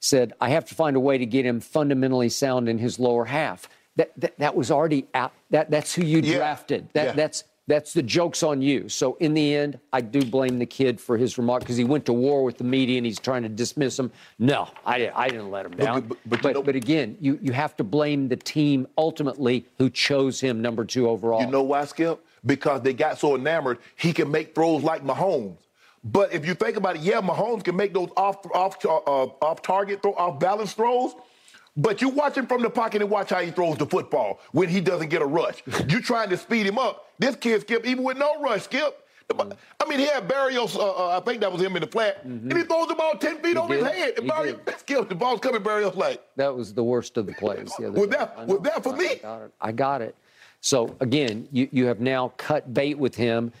said, I have to find a way to get him fundamentally sound in his lower half. That, that, that was already out. That, that's who you Yeah. drafted. That, Yeah. That's that's the joke's on you. So in the end, I do blame the kid for his remark because he went to war with the media and he's trying to dismiss him. No, I, I didn't let him down. but- But, but know- but again, you, you have to blame the team ultimately who chose him number two overall. You know why, Skip? Because they got so enamored, he can make throws like Mahomes. But if you think about it, yeah, Mahomes can make those off off uh, off target, throw, off balance throws. But you watch him from the pocket and watch how he throws the football when he doesn't get a rush. you trying to speed him up. This kid, Skip, even with no rush, Skip. I mean, he had Berrios, uh, uh, I think that was him in the flat, and he throws the ball 10 feet over his head. And He Berrios, did. Skip, the ball's coming Berrios like. That was the worst of the plays. The Was that- was that for I- me? I got it. I got it. So again, you, you have now cut bait with him,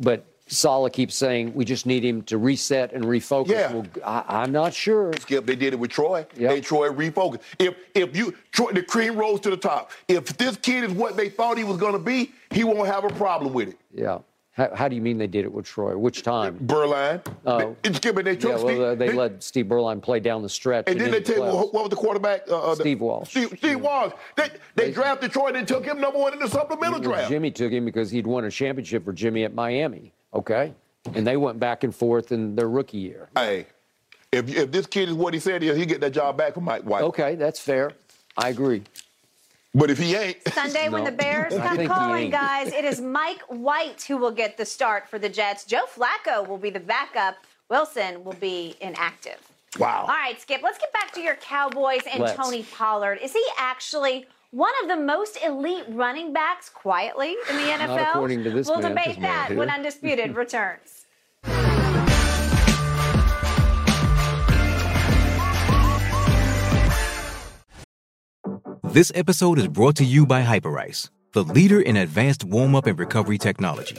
but Saleh keeps saying we just need him to reset and refocus. Yeah. Well, I, I'm not sure. Skip, they did it with Troy. Yep. They Troy refocused. If if you Troy, the cream rose to the top. If this kid is what they thought he was going to be, he won't have a problem with it. Yeah. How, how do you mean they did it with Troy? Which time? Beuerlein. Oh. They, Skip, and they Yeah, well, Steve, uh, they, let Steve Beuerlein play down the stretch. And then they tell the you what was the quarterback? Uh, uh, Steve Walsh. Steve, Steve Walsh. They they drafted Troy and took him number one in the supplemental draft. Jimmy took him because he'd won a championship for Jimmy at Miami. Okay. And they went back and forth in their rookie year. Hey, if if this kid is what he said he is, he get that job back from Mike White. Okay, that's fair. I agree. But if he ain't, Sunday when the Bears I come calling, guys, it is Mike White who will get the start for the Jets. Joe Flacco will be the backup. Wilson will be inactive. wow. All right, Skip, let's get back to your Cowboys and Let's. Tony Pollard. Is he actually one of the most elite running backs quietly in the NFL? according to this we'll man, debate this man that when Undisputed returns. This episode is brought to you by Hyperice, the leader in advanced warm up and recovery technology.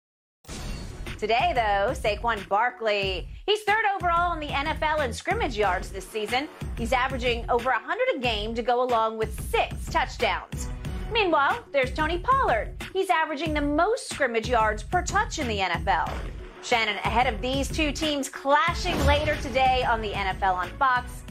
Today, though, Saquon Barkley, he's third overall in the NFL in scrimmage yards this season. He's averaging over 100 a game to go along with six touchdowns. Meanwhile, there's Tony Pollard. He's averaging the most scrimmage yards per touch in the NFL. Shannon, ahead of these two teams clashing later today on the NFL on Fox,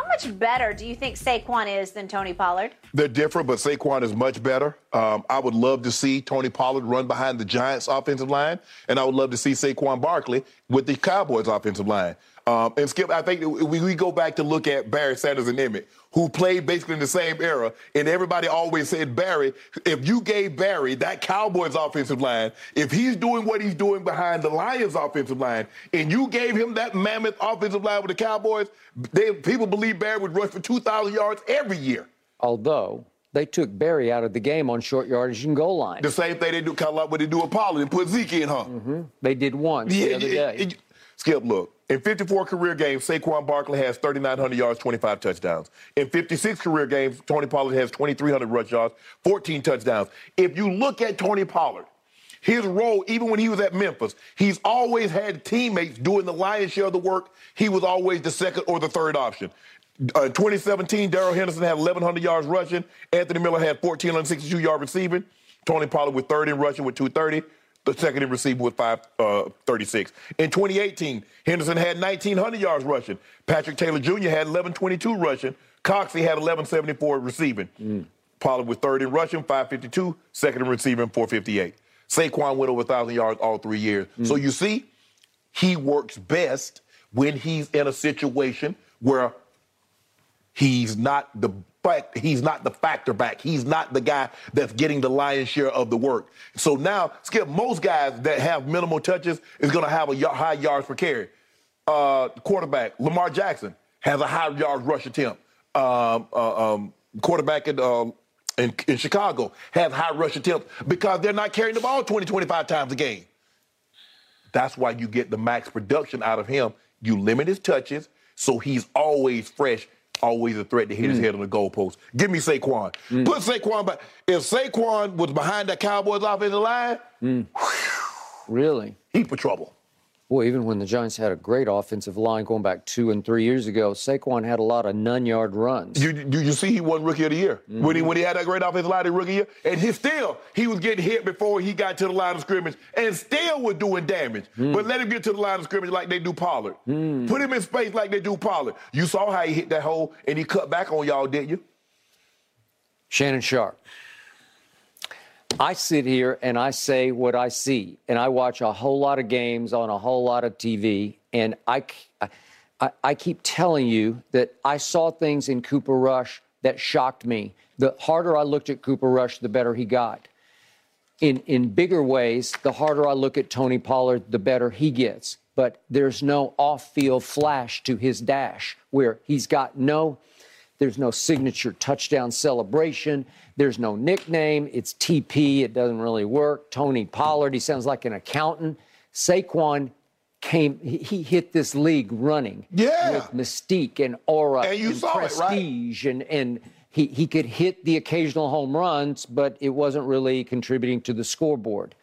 how much better do you think Saquon is than Tony Pollard? They're different, but Saquon is much better. Um, I would love to see Tony Pollard run behind the Giants' offensive line, and I would love to see Saquon Barkley with the Cowboys' offensive line. Um, and Skip, I think we, we go back to look at Barry Sanders and Emmitt, who played basically in the same era, and everybody always said Barry. If you gave Barry that Cowboys offensive line, if he's doing what he's doing behind the Lions offensive line, and you gave him that mammoth offensive line with the Cowboys, they, people believe Barry would rush for 2,000 yards every year. Although they took Barry out of the game on short yardage and goal line. The same thing they do, kind of like what they do with Pollard and put Zeke in, huh? Mm-hmm. They did once yeah, the other yeah, day. Skip, look. In 54 career games, Saquon Barkley has 3,900 yards, 25 touchdowns. In 56 career games, Tony Pollard has 2,300 rush yards, 14 touchdowns. If you look at Tony Pollard, his role, even when he was at Memphis, he's always had teammates doing the lion's share of the work. He was always the second or the third option. Uh, 2017, Darrell Henderson had 1,100 yards rushing. Anthony Miller had 1,462 yards receiving. Tony Pollard with 30 in rushing with 230. The second in receiving with 536. Uh, in 2018, Henderson had 1,900 yards rushing. Patrick Taylor Jr. had 1,122 rushing. Coxie had 1,174 receiving. Mm. Pollard with third in rushing, 552. Second in receiving, 458. Saquon went over 1,000 yards all three years. Mm. So you see, he works best when he's in a situation where He's not the fact, he's not the factor back. He's not the guy that's getting the lion's share of the work. So now, Skip, most guys that have minimal touches is going to have a high yards per carry. Uh, quarterback Lamar Jackson has a high yards rush attempt. Um, uh, um, quarterback uh, in, in Chicago has high rush attempts because they're not carrying the ball 20, 25 times a game. That's why you get the max production out of him. You limit his touches, so he's always fresh always a threat to hit mm. his head on the goalpost. Give me Saquon. Mm. Put Saquon back. If Saquon was behind that Cowboys offensive line, mm. whew, really? Heap of trouble. Well, even when the Giants had a great offensive line going back two and three years ago, Saquon had a lot of none-yard runs. You, you, you see, he won Rookie of the Year mm-hmm. when he when he had that great offensive line in Rookie year, and he still he was getting hit before he got to the line of scrimmage, and still was doing damage. Mm. But let him get to the line of scrimmage like they do Pollard. Mm. Put him in space like they do Pollard. You saw how he hit that hole, and he cut back on y'all, didn't you? Shannon Sharpe. I sit here and I say what I see, and I watch a whole lot of games on a whole lot of TV, and I, I, I keep telling you that I saw things in Cooper Rush that shocked me. The harder I looked at Cooper Rush, the better he got. In, in bigger ways, the harder I look at Tony Pollard, the better he gets. But there's no off field flash to his dash where he's got no there's no signature touchdown celebration. There's no nickname. It's TP. It doesn't really work. Tony Pollard, he sounds like an accountant. Saquon came, he hit this league running. Yeah. With mystique and aura and, and prestige. It, right? And, and he, he could hit the occasional home runs, but it wasn't really contributing to the scoreboard.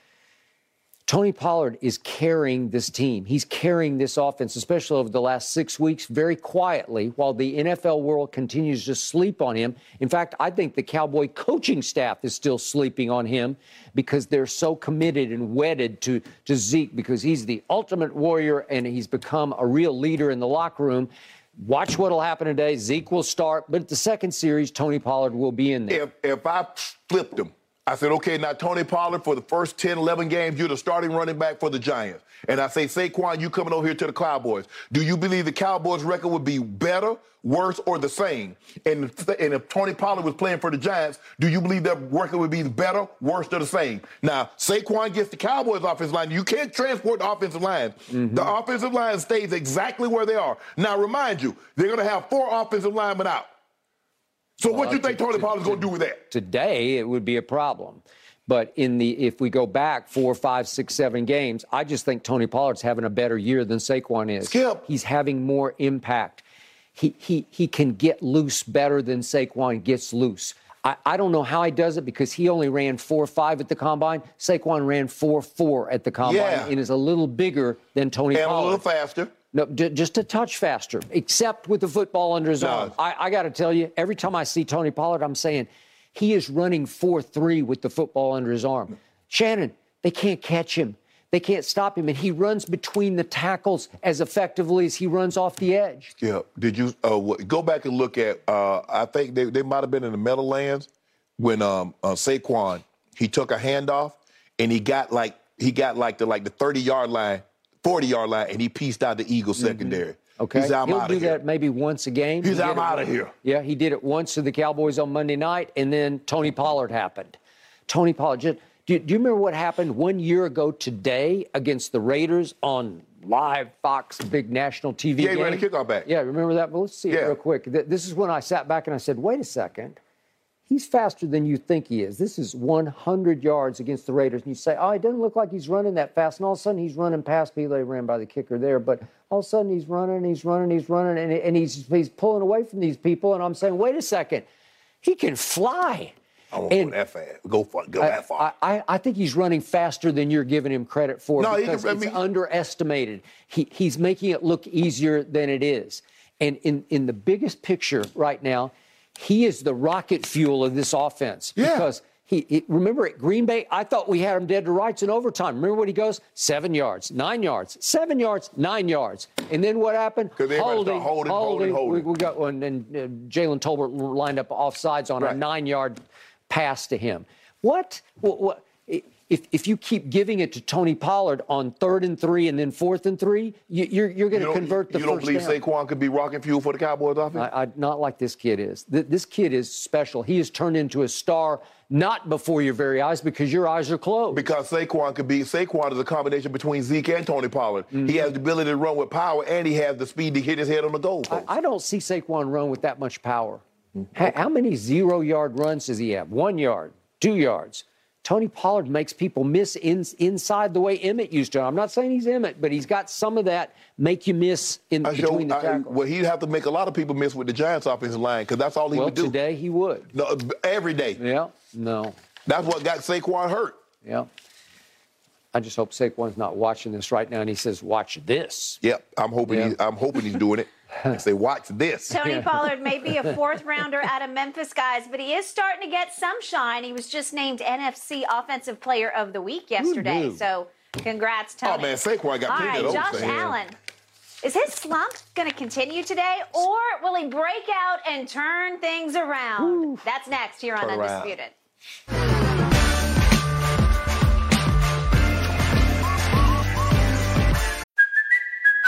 Tony Pollard is carrying this team. He's carrying this offense, especially over the last six weeks, very quietly, while the NFL world continues to sleep on him. In fact, I think the Cowboy coaching staff is still sleeping on him because they're so committed and wedded to, to Zeke because he's the ultimate warrior and he's become a real leader in the locker room. Watch what'll happen today. Zeke will start, but at the second series, Tony Pollard will be in there. If, if I flipped him, I said, okay, now Tony Pollard, for the first 10, 11 games, you're the starting running back for the Giants. And I say, Saquon, you coming over here to the Cowboys. Do you believe the Cowboys' record would be better, worse, or the same? And, and if Tony Pollard was playing for the Giants, do you believe their record would be better, worse, or the same? Now, Saquon gets the Cowboys' offensive line. You can't transport the offensive line. Mm-hmm. The offensive line stays exactly where they are. Now, remind you, they're going to have four offensive linemen out. So well, what do you think Tony Pollard's going to do with that? Today, it would be a problem. But in the if we go back four, five, six, seven games, I just think Tony Pollard's having a better year than Saquon is. Skip. He's having more impact. He he he can get loose better than Saquon gets loose. I, I don't know how he does it because he only ran four five at the combine. Saquon ran four four at the combine yeah. and is a little bigger than Tony and Pollard. a little faster. No, d- just a touch faster, except with the football under his no. arm. I, I got to tell you, every time I see Tony Pollard, I'm saying he is running 4 3 with the football under his arm. Shannon, they can't catch him. They can't stop him, and he runs between the tackles as effectively as he runs off the edge. Yeah. Did you uh, go back and look at? Uh, I think they, they might have been in the Meadowlands when um, uh, Saquon he took a handoff and he got like he got like the like the 30 yard line 40 yard line and he pieced out the Eagles mm-hmm. secondary. Okay, He's out he'll do here. that maybe once a game. He's He did out once- here. Yeah, he did it once to the Cowboys on Monday night, and then Tony Pollard happened. Tony Pollard. Just, do, do you remember what happened one year ago today against the Raiders on live Fox, big national TV Yeah, he game? ran the kickoff back. Yeah, remember that? But let's see it real quick. This is when I sat back and I said, "Wait a second." He's faster than you think he is. This is 100 yards against the Raiders. And you say, oh, it doesn't look like he's running that fast. And all of a sudden, he's running past me. They ran by the kicker there. But all of a sudden, he's running, he's running, he's running, and, and he's, he's pulling away from these people. And I'm saying, wait a second. He can fly. Oh, I won't And go that fast. Go, far, go I, that far. I, I- I think he's running faster than you're giving him credit for No, he because can- I it's mean- underestimated. He, he's making it look easier than it is. And in, in the biggest picture right now, he is the rocket fuel of this offense. Yeah. Because he, he- remember at Green Bay, I thought we had him dead to rights in overtime. Remember what he goes? Seven yards, nine yards, seven yards, nine yards. And then what happened? started holding, holding, holding. We, we got one, and uh, Jalen Tolbert lined up offsides on a nine yard pass to him. What? what, what if, if you keep giving it to Tony Pollard on third and three and then fourth and three, you, you're, you're going to don't, convert the you don't first believe down. Saquon could be rocking fuel for the Cowboys offense? I, I, not like this kid is. Th- This kid is special. He has turned into a star, not before your very eyes, because your eyes are closed. because Saquon could be Saquon is a combination between Zeke and Tony Pollard. He mm-hmm. has the ability to run with power and he has the speed to hit his head on the goal. I, I don't see Saquon run with that much power. Mm-hmm. How, how many zero yard runs does he have? One yard, two yards. Tony Pollard makes people miss in, inside the way Emmett used to. I'm not saying he's Emmett, but he's got some of that make you miss in I show, between the I, tackles. well, he'd have to make a lot of people miss with the Giants offensive line because that's all he well, would do. today he would. No, every day. Yeah, no, That's what got Saquon hurt. yeah. I just hope Saquon's not watching this right now and he says, "Watch this." Yep, I'm hoping. Yeah. He, I'm hoping he's doing it. And say, watch this. Tony Pollard may be a fourth rounder out of Memphis, guys, but he is starting to get some shine. He was just named NFC Offensive Player of the Week yesterday. So, congrats, Tony. Oh man, Saquon got All right, those Josh. Allen. Is his slump going to continue today, or will he break out and turn things around? That's next here on. Undisputed.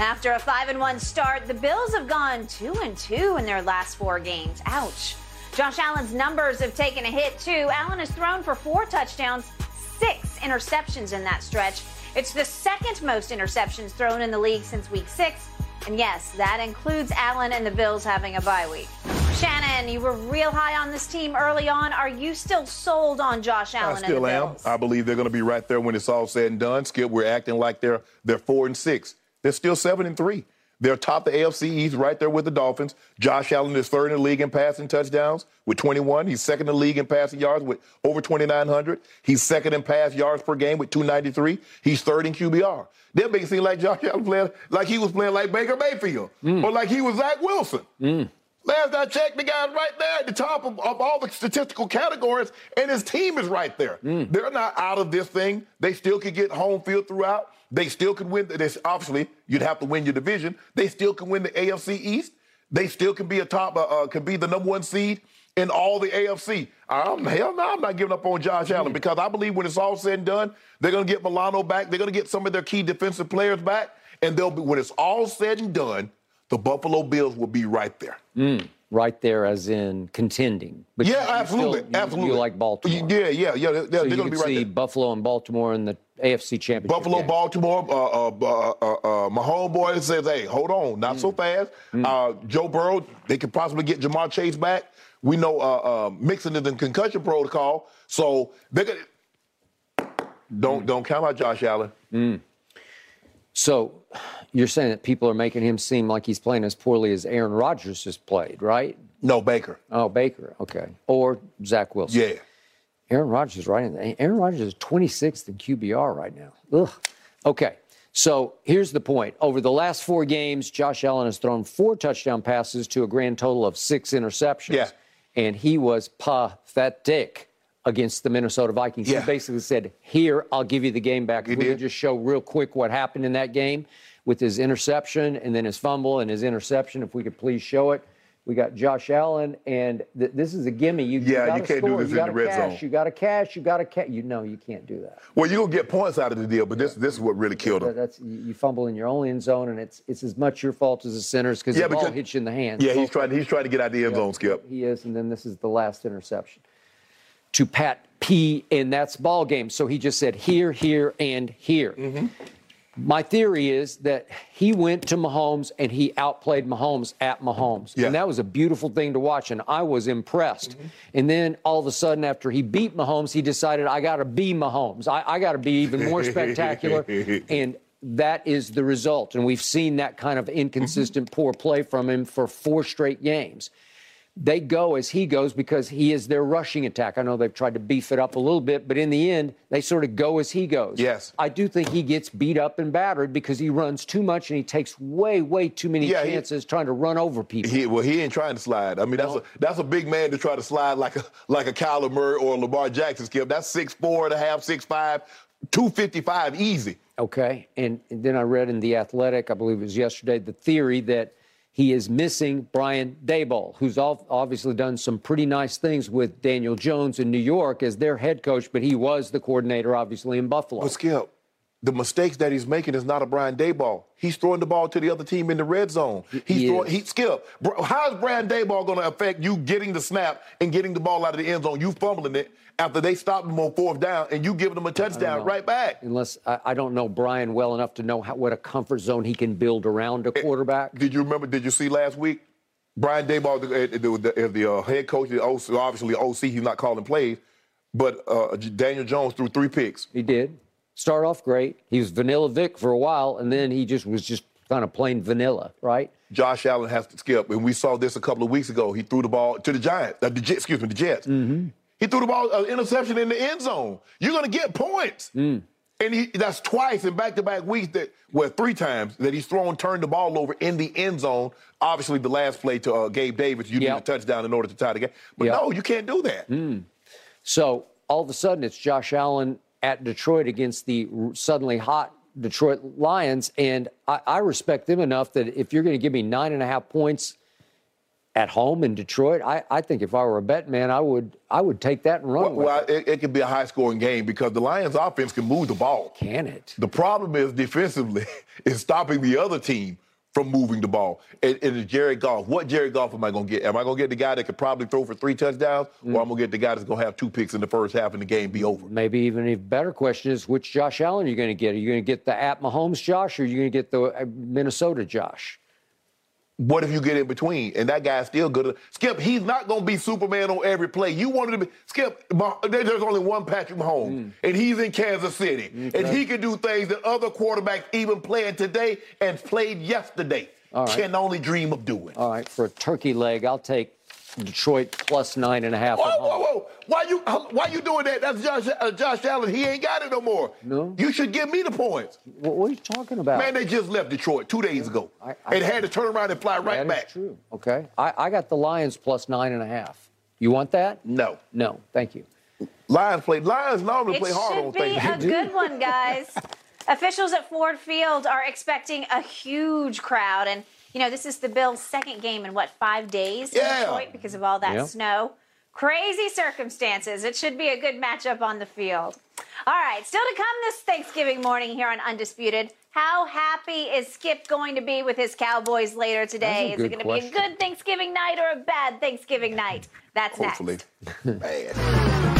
After a 5 and 1 start, the Bills have gone 2 and 2 in their last four games. Ouch. Josh Allen's numbers have taken a hit too. Allen has thrown for four touchdowns, six interceptions in that stretch. It's the second most interceptions thrown in the league since week six. And yes, that includes Allen and the Bills having a bye week. Shannon, you were real high on this team early on. Are you still sold on Josh Allen I still am. Bills? I believe they're going to be right there when it's all said and done. Skip, we're acting like they're they're four and six. They're still seven and three. They're top the AFC East, right there with the Dolphins. Josh Allen is third in the league in passing touchdowns with 21. He's second in the league in passing yards with over 2,900. He's second in pass yards per game with 293. He's third in QBR. They're making it seem like Josh Allen playing like he was playing like Baker Mayfield mm. or like he was Zach Wilson. Mm. Last I checked, the guy's right there at the top of, of all the statistical categories, and his team is right there. Mm. They're not out of this thing. They still could get home field throughout. They still could win. This obviously you'd have to win your division. They still can win the AFC East. They still can be a top, uh, uh, can be the number one seed in all the AFC. I'm, hell no, I'm not giving up on Josh Allen because I believe when it's all said and done, they're going to get Milano back. They're going to get some of their key defensive players back, and they'll be when it's all said and done, the Buffalo Bills will be right there. Right there, as in contending. But Yeah, you still- absolutely, you- absolutely. You like Baltimore. Yeah, yeah, yeah. They're, So they're going to be right see there. Buffalo and Baltimore in the AFC Championship. Buffalo, game. Baltimore. Uh, uh, uh, uh, uh, my homeboy says, "Hey, hold on, not Mm. so fast." Uh, Joe Burrow, they could possibly get Ja'Marr Chase back. We know uh, uh, Mixon is in concussion protocol, so they're gonna. Mm. Don't don't count out Josh Allen. So you're saying that people are making him seem like he's playing as poorly as Aaron Rodgers has played, right? No Baker. Oh, Baker, okay. Or Zach Wilson. Yeah. Aaron Rodgers is right in there. Aaron Rodgers is 26th in QBR right now. Ugh. Okay. So here's the point. Over the last four games, Josh Allen has thrown four touchdown passes to a grand total of six interceptions. Yeah. And he was pathetic against the Minnesota Vikings. Yeah. He basically said, Here, I'll give you the game back. If we did. can just show real quick what happened in that game with his interception and then his fumble and his interception, if we could please show it. We got Josh Allen, and th- this is a gimme. You, Yeah, you, you can't do this you in the red cash. zone. You got to cash. You got to cash. You know, you can't do that. Well, you're gonna get points out of the deal, but this this is what really killed him. That's you you fumble in your own end zone, and it's it's as much your fault as the center's because Yeah, the ball hits you in the hand. Yeah, he's trying he's trying to get out of the end zone, Skip. He is, and then this is the last interception to Pat P, and that's ball game. So he just said here, here, and here. Mm-hmm. My theory is that he went to Mahomes and he outplayed Mahomes at Mahomes. Yeah. And that was a beautiful thing to watch, and I was impressed. Mm-hmm. And then all of a sudden, after he beat Mahomes, he decided, I got to be Mahomes. I, I got to be even more spectacular. and that is the result. And we've seen that kind of inconsistent, poor play from him for four straight games they go as he goes because he is their rushing attack. I know they've tried to beef it up a little bit, but in the end, they sort of go as he goes. Yes. I do think he gets beat up and battered because he runs too much and he takes way, way too many Yeah, he- chances trying to run over people. He, well, he ain't trying to slide. I mean, that's a that's a big man to try to slide like a like a Kyler Murray or a Lamar Jackson. Skip. That's six four and a half, six five, two fifty five, easy. Okay. And, and then I read in The Athletic, I believe it was yesterday, the theory that he is missing Brian Daboll, who's obviously done some pretty nice things with Daniel Jones in New York as their head coach, but he was the coordinator, obviously, in Buffalo. But Skip, the mistakes that he's making is not a Brian Daboll. He's throwing the ball to the other team in the red zone. He's he throwing. He Skip. How is Brian Daboll going to affect you getting the snap and getting the ball out of the end zone? You fumbling it after they stopped him on fourth down and you giving them a touchdown right back. Unless I, I don't know Brian well enough to know how, what a comfort zone he can build around a quarterback. Did you remember? Did you see last week? Brian Daboll, the, the, the, the uh, head coach, the OC, obviously OC, he's not calling plays, but uh, Daniel Jones threw three picks. He did start off great. He was Vanilla Vic for a while, and then he just was just kind of plain vanilla, right? Josh Allen has to skip, and we saw this a couple of weeks ago. He threw the ball to the Giants, uh, the excuse me, the Jets. He threw the ball, uh, interception in the end zone. You're going to get points. And he, that's twice in back-to-back weeks that, well, three times that he's thrown, turned the ball over in the end zone. Obviously, the last play to uh, Gabe Davis, you Yep. need a touchdown in order to tie the game. But Yep. no, you can't do that. So all of a sudden, it's Josh Allen at Detroit against the suddenly hot Detroit Lions, and I, I respect them enough that if you're going to give me nine and a half points at home in Detroit, I, I think if I were a bet man, I would I would take that and run Well, with well, it. it, it could be a high-scoring game because the Lions' offense can move the ball. Can it? The problem is defensively is stopping the other team from moving the ball. And, and it's Jared Goff. What Jared Goff am I going to get? Am I going to get the guy that could probably throw for three touchdowns, Mm. or I'm going to get the guy that's going to have two picks in the first half and the game be over? Maybe even a better question is which Josh Allen are you going to get? Are you going to get the at Mahomes Josh, or are you going to get the uh, Minnesota Josh? What if you get in between and that guy's still good? Skip, he's not going to be Superman on every play. You wanted to be Skip. There's only one Patrick Mahomes, mm. and he's in Kansas City, mm, and he can do things that other quarterbacks even playing today and played yesterday right. can only dream of doing. All right, for a turkey leg, I'll take Detroit plus nine and a half. Whoa, at whoa, home. whoa! Why you why you doing that? That's Josh uh, Josh Allen. He ain't got it no more. No? You should give me the points. What, what are you talking about? Man, they just left Detroit two days ago I- I- and had to turn around and fly right back. That is back. true. Okay, I, I got the Lions plus nine and a half. You want that? No, No, thank you. Lions play. Lions normally It play hard on should be a good one, guys. Officials at Ford Field are expecting a huge crowd, and you know this is the Bills' second game in what five days in Yeah. Detroit because of all that Yeah. snow. Crazy circumstances. It should be a good matchup on the field. All right, still to come this Thanksgiving morning here on Undisputed. How happy is Skip going to be with his Cowboys later today? Is it good going to be a good Thanksgiving night or a bad Thanksgiving night? That's Hopefully, next.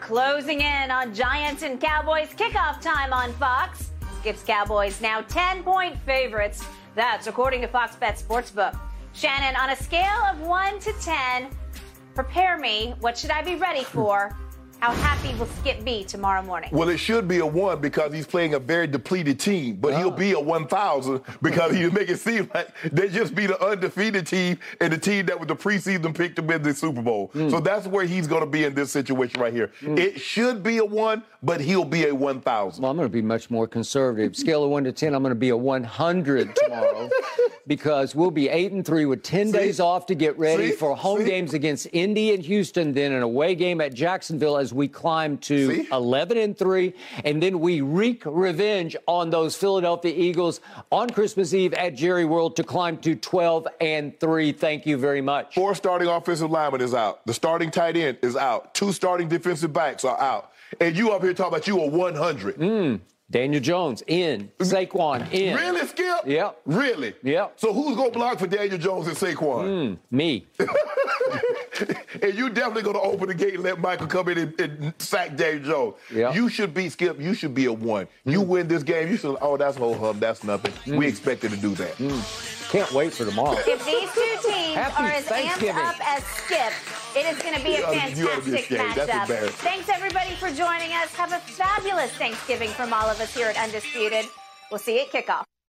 Closing in on Giants and Cowboys kickoff time on Fox. Skip's Cowboys now 10 point favorites. That's according to Fox Bet Sportsbook. Shannon, on a scale of 1 to 10, prepare me. What should I be ready for? How happy will Skip be tomorrow morning? Well, it should be a one because he's playing a very depleted team, but he'll be a 1,000 because he'll make it seem like they just be the undefeated team and the team that was the preseason pick to win the Super Bowl. So mm. that's where he's going to be in this situation right here. Mm. It should be a one, but he'll be a 1,000. Well, I'm going to be much more conservative. Scale of 1 to 10, I'm going to be a 100 tomorrow because we'll be 8 and 3 with 10 days off to get ready See? for home See? games against Indy and Houston, then an away game at Jacksonville as we climb to See? 11 and 3, and then we wreak revenge on those Philadelphia Eagles on Christmas Eve at Jerry World to climb to 12 and 3. Thank you very much. Four starting offensive linemen is out. The starting tight end is out. Two starting defensive backs are out. And you up here talking about you are 100. Hmm. Daniel Jones in, Saquon in. Really, Skip? Yep. Really? Yep. So who's going to block for Daniel Jones and Saquon? Hmm, me. and you definitely going to open the gate and let Michael come in and, and sack Daniel Jones. Yeah. You should be, Skip, you should be a one. You hmm. win this game, you should, oh, that's whole hub, that's nothing. We hmm. expected to do that. Can't wait for tomorrow. If these two teams Happy are as amped up as Skip, it is going to be a You oughta- you oughta be fantastic matchup. Thanks everybody for joining us. Have a fabulous Thanksgiving from all of us here at Undisputed. We'll see you at kickoff.